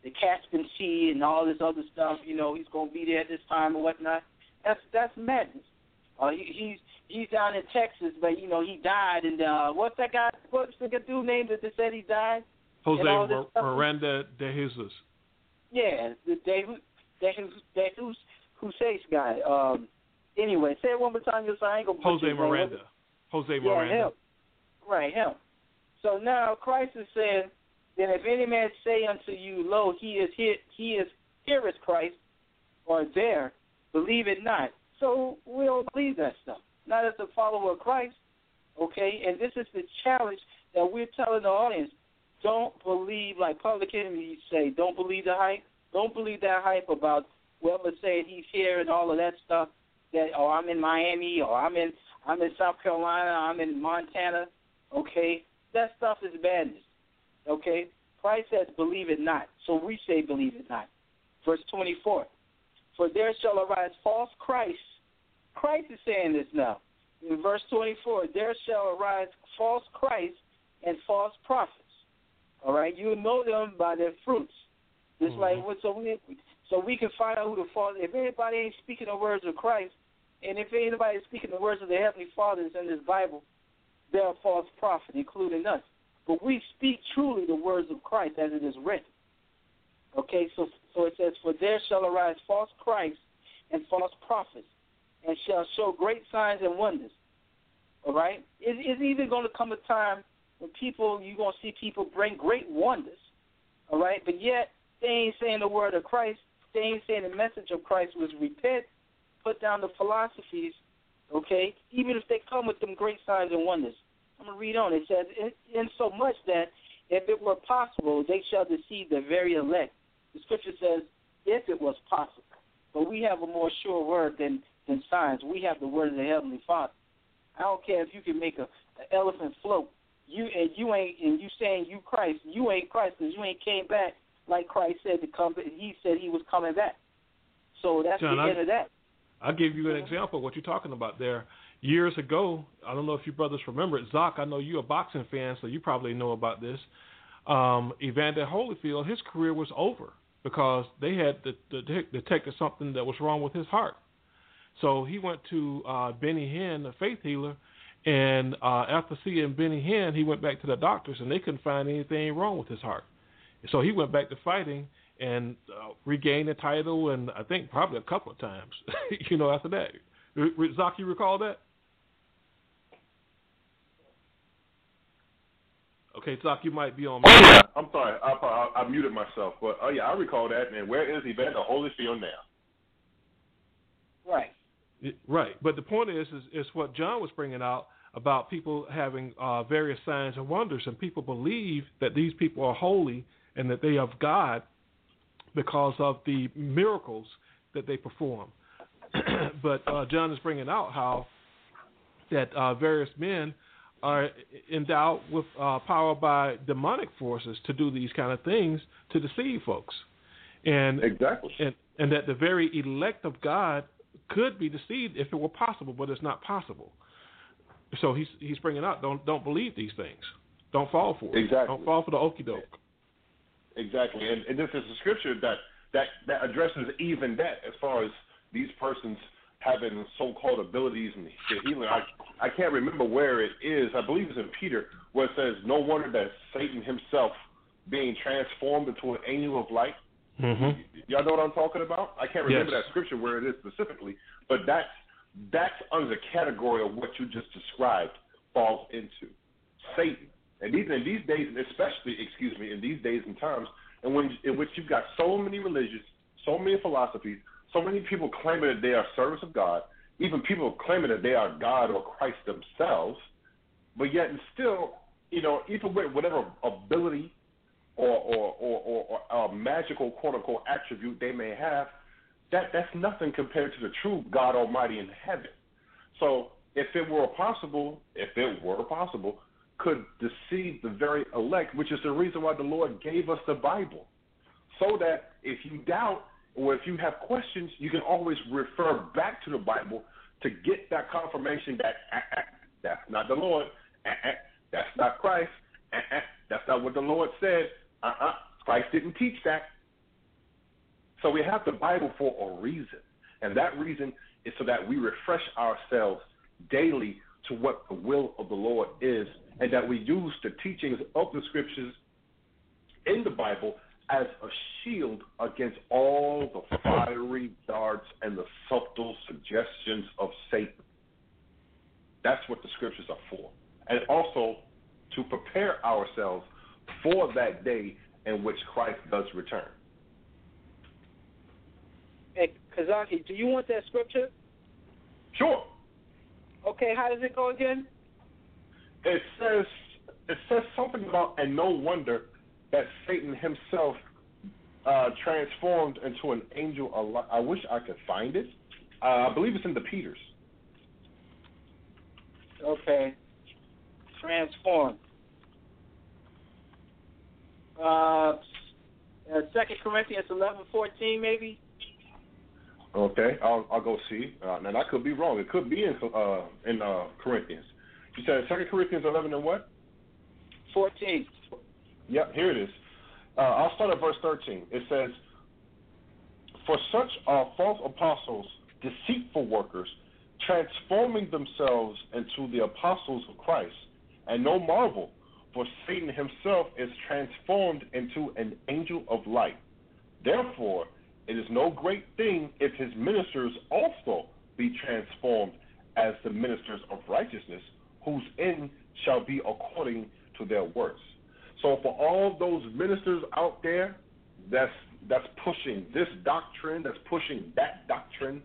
Speaker 4: the Caspian Sea and all this other stuff. You know, he's going to be there at this time and whatnot. That's that's madness. Uh, he, he's he's down in Texas, but you know he died. And uh, what's that guy? What's the dude name that they said he died?
Speaker 3: Jose Mir- Miranda de Jesus.
Speaker 4: Yeah, the De De De Hussein guy. Um. Anyway, say it one more time. You'll I ain't gonna
Speaker 3: Jose
Speaker 4: put your name.
Speaker 3: Miranda. Jose
Speaker 4: Yeah,
Speaker 3: Miranda.
Speaker 4: him. Right, him. So now Christ is saying, then if any man say unto you, Lo, he is here, he is here is Christ, or there, believe it not. So we don't believe that stuff. Not as a follower of Christ, okay? And this is the challenge that we're telling the audience. Don't believe, like Public Enemy say, don't believe the hype. Don't believe that hype about whoever saying he's here and all of that stuff. That oh, I'm in Miami or I'm in I'm in South Carolina, I'm in Montana. Okay, that stuff is madness. Okay, Christ says, "Believe it not." So we say, "Believe it not." Verse 24. For there shall arise false Christs. Christ is saying this now. In verse 24, there shall arise false Christs and false prophets. All right, you know them by their fruits. Just mm-hmm. like what so we so we can find out who the false. If anybody ain't speaking the words of Christ, and if anybody is speaking the words of the heavenly fathers in this Bible, they're a false prophet, including us. But we speak truly the words of Christ as it is written. Okay, so so it says, For there shall arise false Christs and false prophets, and shall show great signs and wonders. All right? It, it's even going to come a time when people, you're going to see people bring great wonders. All right? But yet, they ain't saying the word of Christ. They ain't saying the message of Christ was repent, put down the philosophies, okay? Even if they come with them great signs and wonders. I'm going to read on. It says, in, so much that if it were possible, they shall deceive the very elect. The scripture says, if it was possible. But we have a more sure word than, than signs. We have the word of the Heavenly Father. I don't care if you can make a, an elephant float. You and you ain't and you saying you Christ. You ain't Christ because you ain't came back like Christ said to come. He said he was coming back. So that's
Speaker 3: John,
Speaker 4: the
Speaker 3: I-
Speaker 4: end of that.
Speaker 3: I'll give you an example of what you're talking about there. Years ago, I don't know if you brothers remember it. Zoc, I know you're a boxing fan, so you probably know about this. Um, Evander Holyfield, his career was over because they had de- de- detected something that was wrong with his heart. So he went to uh, Benny Hinn, a faith healer, and uh, after seeing Benny Hinn, he went back to the doctors, and they couldn't find anything wrong with his heart. So he went back to fighting and uh, regained the title, and I think probably a couple of times, you know, after that. R- you recall that? Okay, Zoc, you might be on.
Speaker 6: Oh yeah, I'm sorry, I, I, I muted myself, but oh yeah, I recall that. And where is Evander Holyfield now?
Speaker 4: Right.
Speaker 3: Y- Right, but the point is, is, is what John was bringing out about people having uh, various signs and wonders, and people believe that these people are holy and that they are of God because of the miracles that they perform. but uh, John is bringing out how that uh, various men are endowed with uh, power by demonic forces to do these kind of things to deceive folks, and
Speaker 6: exactly,
Speaker 3: and and that the very elect of God could be deceived if it were possible, but it's not possible. So he's he's bringing out don't don't believe these things, don't fall for it,
Speaker 6: Exactly.
Speaker 3: don't fall for the okey doke.
Speaker 6: Exactly, and, and this is a scripture that that that addresses even that as far as these persons having so-called abilities and healing. I I can't remember where it is. I believe it's in Peter where it says, "No wonder that Satan himself being transformed into an angel of light."
Speaker 3: Mm-hmm.
Speaker 6: Y'all know what I'm talking about? I can't remember
Speaker 3: Yes.
Speaker 6: that scripture where it is specifically, but that's that's under the category of what you just described falls into Satan. And these in these days, especially excuse me, in these days and times, and when in which you've got so many religions, so many philosophies, so many people claiming that they are servants of God, even people claiming that they are God or Christ themselves, but yet and still, you know, even with whatever ability or or or, or, or uh, magical quote unquote attribute they may have, that that's nothing compared to the true God Almighty in heaven. So if it were possible, if it were possible, could deceive the very elect, which is the reason why the Lord gave us the Bible, so that if you doubt or if you have questions, you can always refer back to the Bible to get that confirmation that ah, ah, that's not the Lord, ah, ah, that's not Christ, ah, ah, that's not what the Lord said. Uh-uh, Christ didn't teach that. So we have the Bible for a reason, and that reason is so that we refresh ourselves daily to what the will of the Lord is, and that we use the teachings of the scriptures in the Bible as a shield against all the fiery darts and the subtle suggestions of Satan. That's what the scriptures are for. And also to prepare ourselves for that day in which Christ does return.
Speaker 4: Hey, Kazaki, do you want that scripture?
Speaker 6: Sure.
Speaker 4: Okay, how does it go again?
Speaker 6: It says it says something about and no wonder that Satan himself uh, transformed into an angel. I wish I could find it. Uh, I believe it's in the Peters.
Speaker 4: Okay. Transformed. Uh, Second Corinthians eleven fourteen, maybe.
Speaker 6: Okay, I'll I'll go see. Uh, and I could be wrong. It could be in uh, in uh, Corinthians. You said Second Corinthians eleven and what?
Speaker 4: Fourteen.
Speaker 6: Yep, here it is. Uh, I'll start at verse 13. It says, For such are false apostles, deceitful workers, transforming themselves into the apostles of Christ. And no marvel, for Satan himself is transformed into an angel of light. Therefore, it is no great thing if his ministers also be transformed as the ministers of righteousness, whose end shall be according to their works. So for all those ministers out there that's that's pushing this doctrine, that's pushing that doctrine,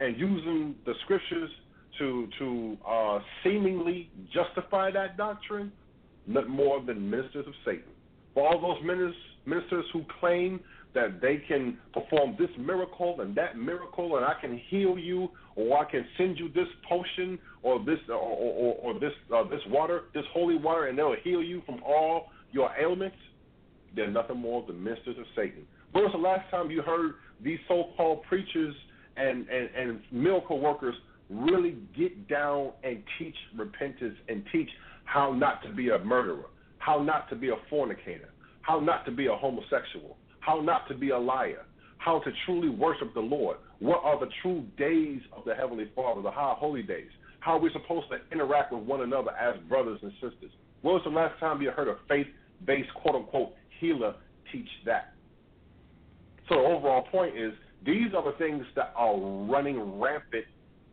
Speaker 6: and using the scriptures to to uh, seemingly justify that doctrine, not more than ministers of Satan. For all those ministers, ministers who claim that they can perform this miracle and that miracle, and I can heal you, or I can send you this potion or this or, or, or this uh, this water, this holy water, and they'll heal you from all your ailments, they're nothing more than ministers of Satan. When was the last time you heard these so-called preachers and, and, and miracle workers really get down and teach repentance and teach how not to be a murderer, how not to be a fornicator, how not to be a homosexual, how not to be a liar, how to truly worship the Lord? What are the true days of the Heavenly Father, the high holy days? How are we supposed to interact with one another as brothers and sisters? When was the last time you heard a faith based quote unquote healer teach that? So the overall point is these are the things that are running rampant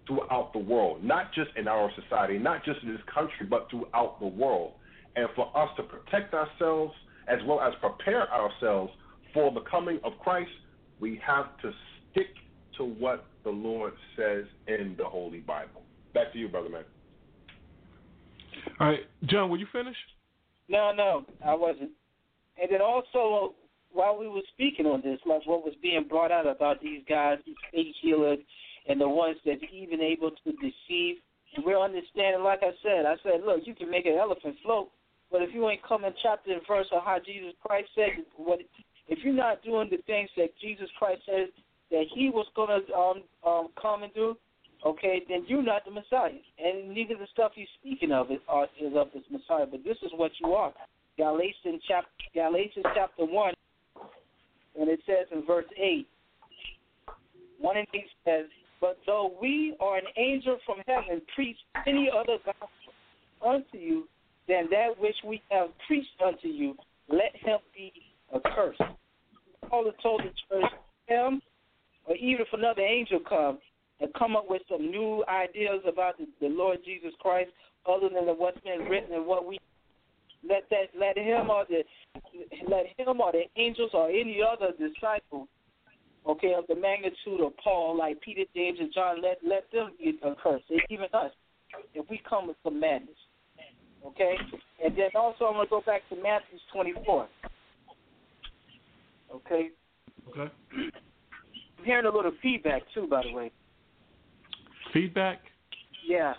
Speaker 6: throughout the world, not just in our society, not just in this country, but throughout the world. And for us to protect ourselves as well as prepare ourselves for the coming of Christ, we have to stick to what the Lord says in the Holy Bible. Back to you, brother man.
Speaker 3: All right, John, will you finish?
Speaker 4: No, no, I wasn't. And then also, while we were speaking on this, like what was being brought out about these guys, these fake healers, and the ones that even able to deceive, we're understanding. Like I said, I said, look, you can make an elephant float, but if you ain't coming chapter and verse of how Jesus Christ said what, if you're not doing the things that Jesus Christ says that He was gonna um um come and do, okay, then you're not the Messiah, and neither the stuff He's speaking of is, are, is of this Messiah. But this is what you are. Galatians chapter Galatians chapter one and it says in verse 8, 1 and 8 says, But though we or an angel from heaven preach any other gospel unto you than that which we have preached unto you, let him be accursed. Paul told the church, him, or even if another angel comes and come up with some new ideas about the, the Lord Jesus Christ, other than what's been written and what we let that let him or the let him or the angels or any other disciple, okay, of the magnitude of Paul, like Peter, James, and John, let let them get accursed. Even us, if we come with some madness. Okay? And then also I'm gonna go back to Matthew twenty four. Okay?
Speaker 3: Okay.
Speaker 4: I'm hearing a little feedback too, by the way.
Speaker 3: Feedback?
Speaker 4: Yeah.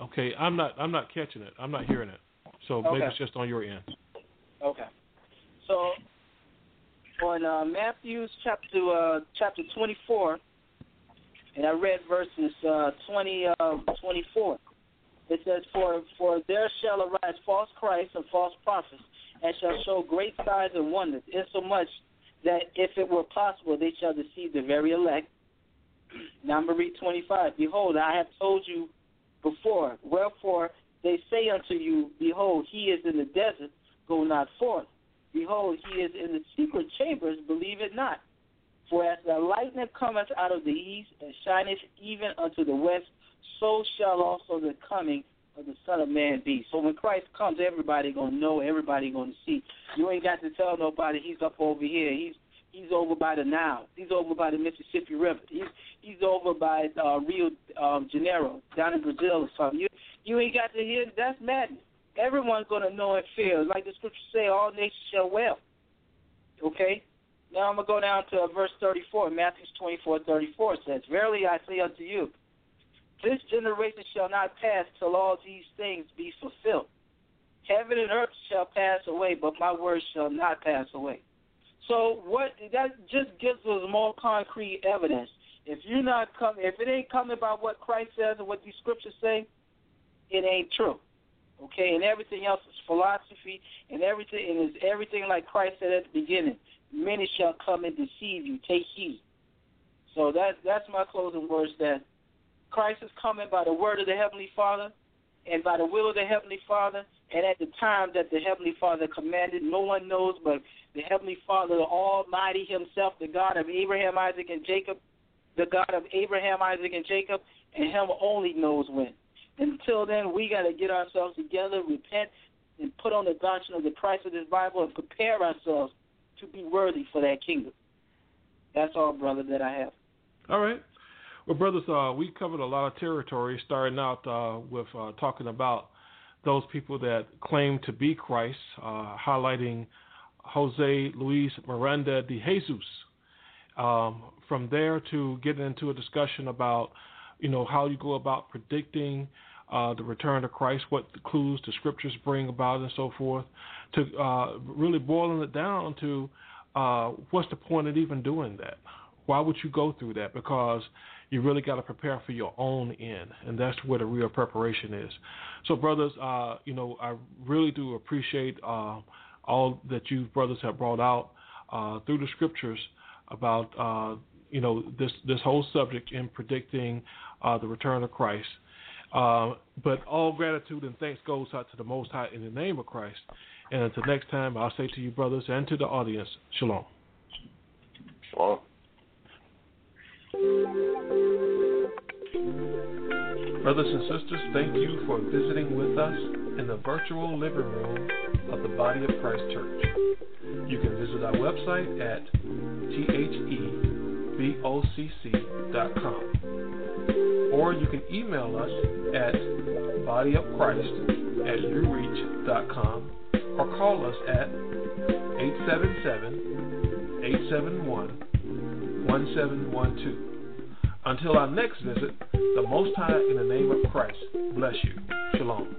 Speaker 3: Okay, I'm not I'm not catching it. I'm not hearing it. So maybe
Speaker 4: Okay.
Speaker 3: it's just on your end.
Speaker 4: Okay. So on uh, Matthew's chapter uh, chapter 24, and I read verses uh, 20 uh, 24. It says, "For for there shall arise false Christs and false prophets, and shall show great signs and wonders, insomuch that if it were possible, they shall deceive the very elect." Now I'm gonna read 25. Behold, I have told you before. Wherefore they say unto you, Behold, he is in the desert, go not forth. Behold, he is in the secret chambers, believe it not. For as the lightning cometh out of the east and shineth even unto the west, so shall also the coming of the Son of Man be. So when Christ comes, everybody gonna know, everybody gonna see. You ain't got to tell nobody he's up over here. He's he's over by the Nile. He's over by the Mississippi River. He's he's over by uh, Rio um, Janeiro, down in Brazil or something. You you ain't got to hear that's madness. Everyone's gonna know and fear. Like the scriptures say, all nations shall well. Okay? Now I'm gonna go down to uh, verse thirty four. Matthew twenty four thirty four says, Verily I say unto you, this generation shall not pass till all these things be fulfilled. Heaven and earth shall pass away, but my words shall not pass away. So what that just gives us more concrete evidence. If you're not coming, if it ain't coming by what Christ says and what these scriptures say, it ain't true. Okay, and everything else is philosophy, and everything and is everything like Christ said at the beginning. Many shall come and deceive you. Take heed. So that that's my closing words. That Christ is coming by the word of the Heavenly Father, and by the will of the Heavenly Father, and at the time that the Heavenly Father commanded. No one knows but the Heavenly Father, the Almighty Himself, the God of Abraham, Isaac, and Jacob, the God of Abraham, Isaac, and Jacob, and Him only knows when. Until then, we got to get ourselves together, repent, and put on the doctrine of the Christ of this Bible, and prepare ourselves to be worthy for that kingdom. That's all, brother, that I have.
Speaker 3: All right. Well, brothers, uh, we covered a lot of territory, starting out uh, with uh, talking about those people that claim to be Christ, uh, highlighting Jose Luis Miranda de Jesus. Um, from there to getting into a discussion about, you know, how you go about predicting uh, the return of Christ, what the clues the scriptures bring about, and so forth, to uh, really boiling it down to uh, what's the point of even doing that? Why would you go through that? Because you really got to prepare for your own end, and that's where the real preparation is. So, brothers, uh, you know, I really do appreciate uh, all that you brothers have brought out uh, through the scriptures about uh, you know this this whole subject in predicting uh, the return of Christ. Uh, but all gratitude and thanks goes out to the Most High in the name of Christ. And until next time, I'll say to you, brothers, and to the audience, shalom.
Speaker 5: Shalom.
Speaker 3: Brothers and sisters, thank you for visiting with us in the virtual living room of the Body of Christ Church. You can visit our website at thebocc.com or you can email us at bodyofchrist at ureach.com or call us at 877-871-1712. Until our next visit, the Most High in the name of Christ bless you. Shalom.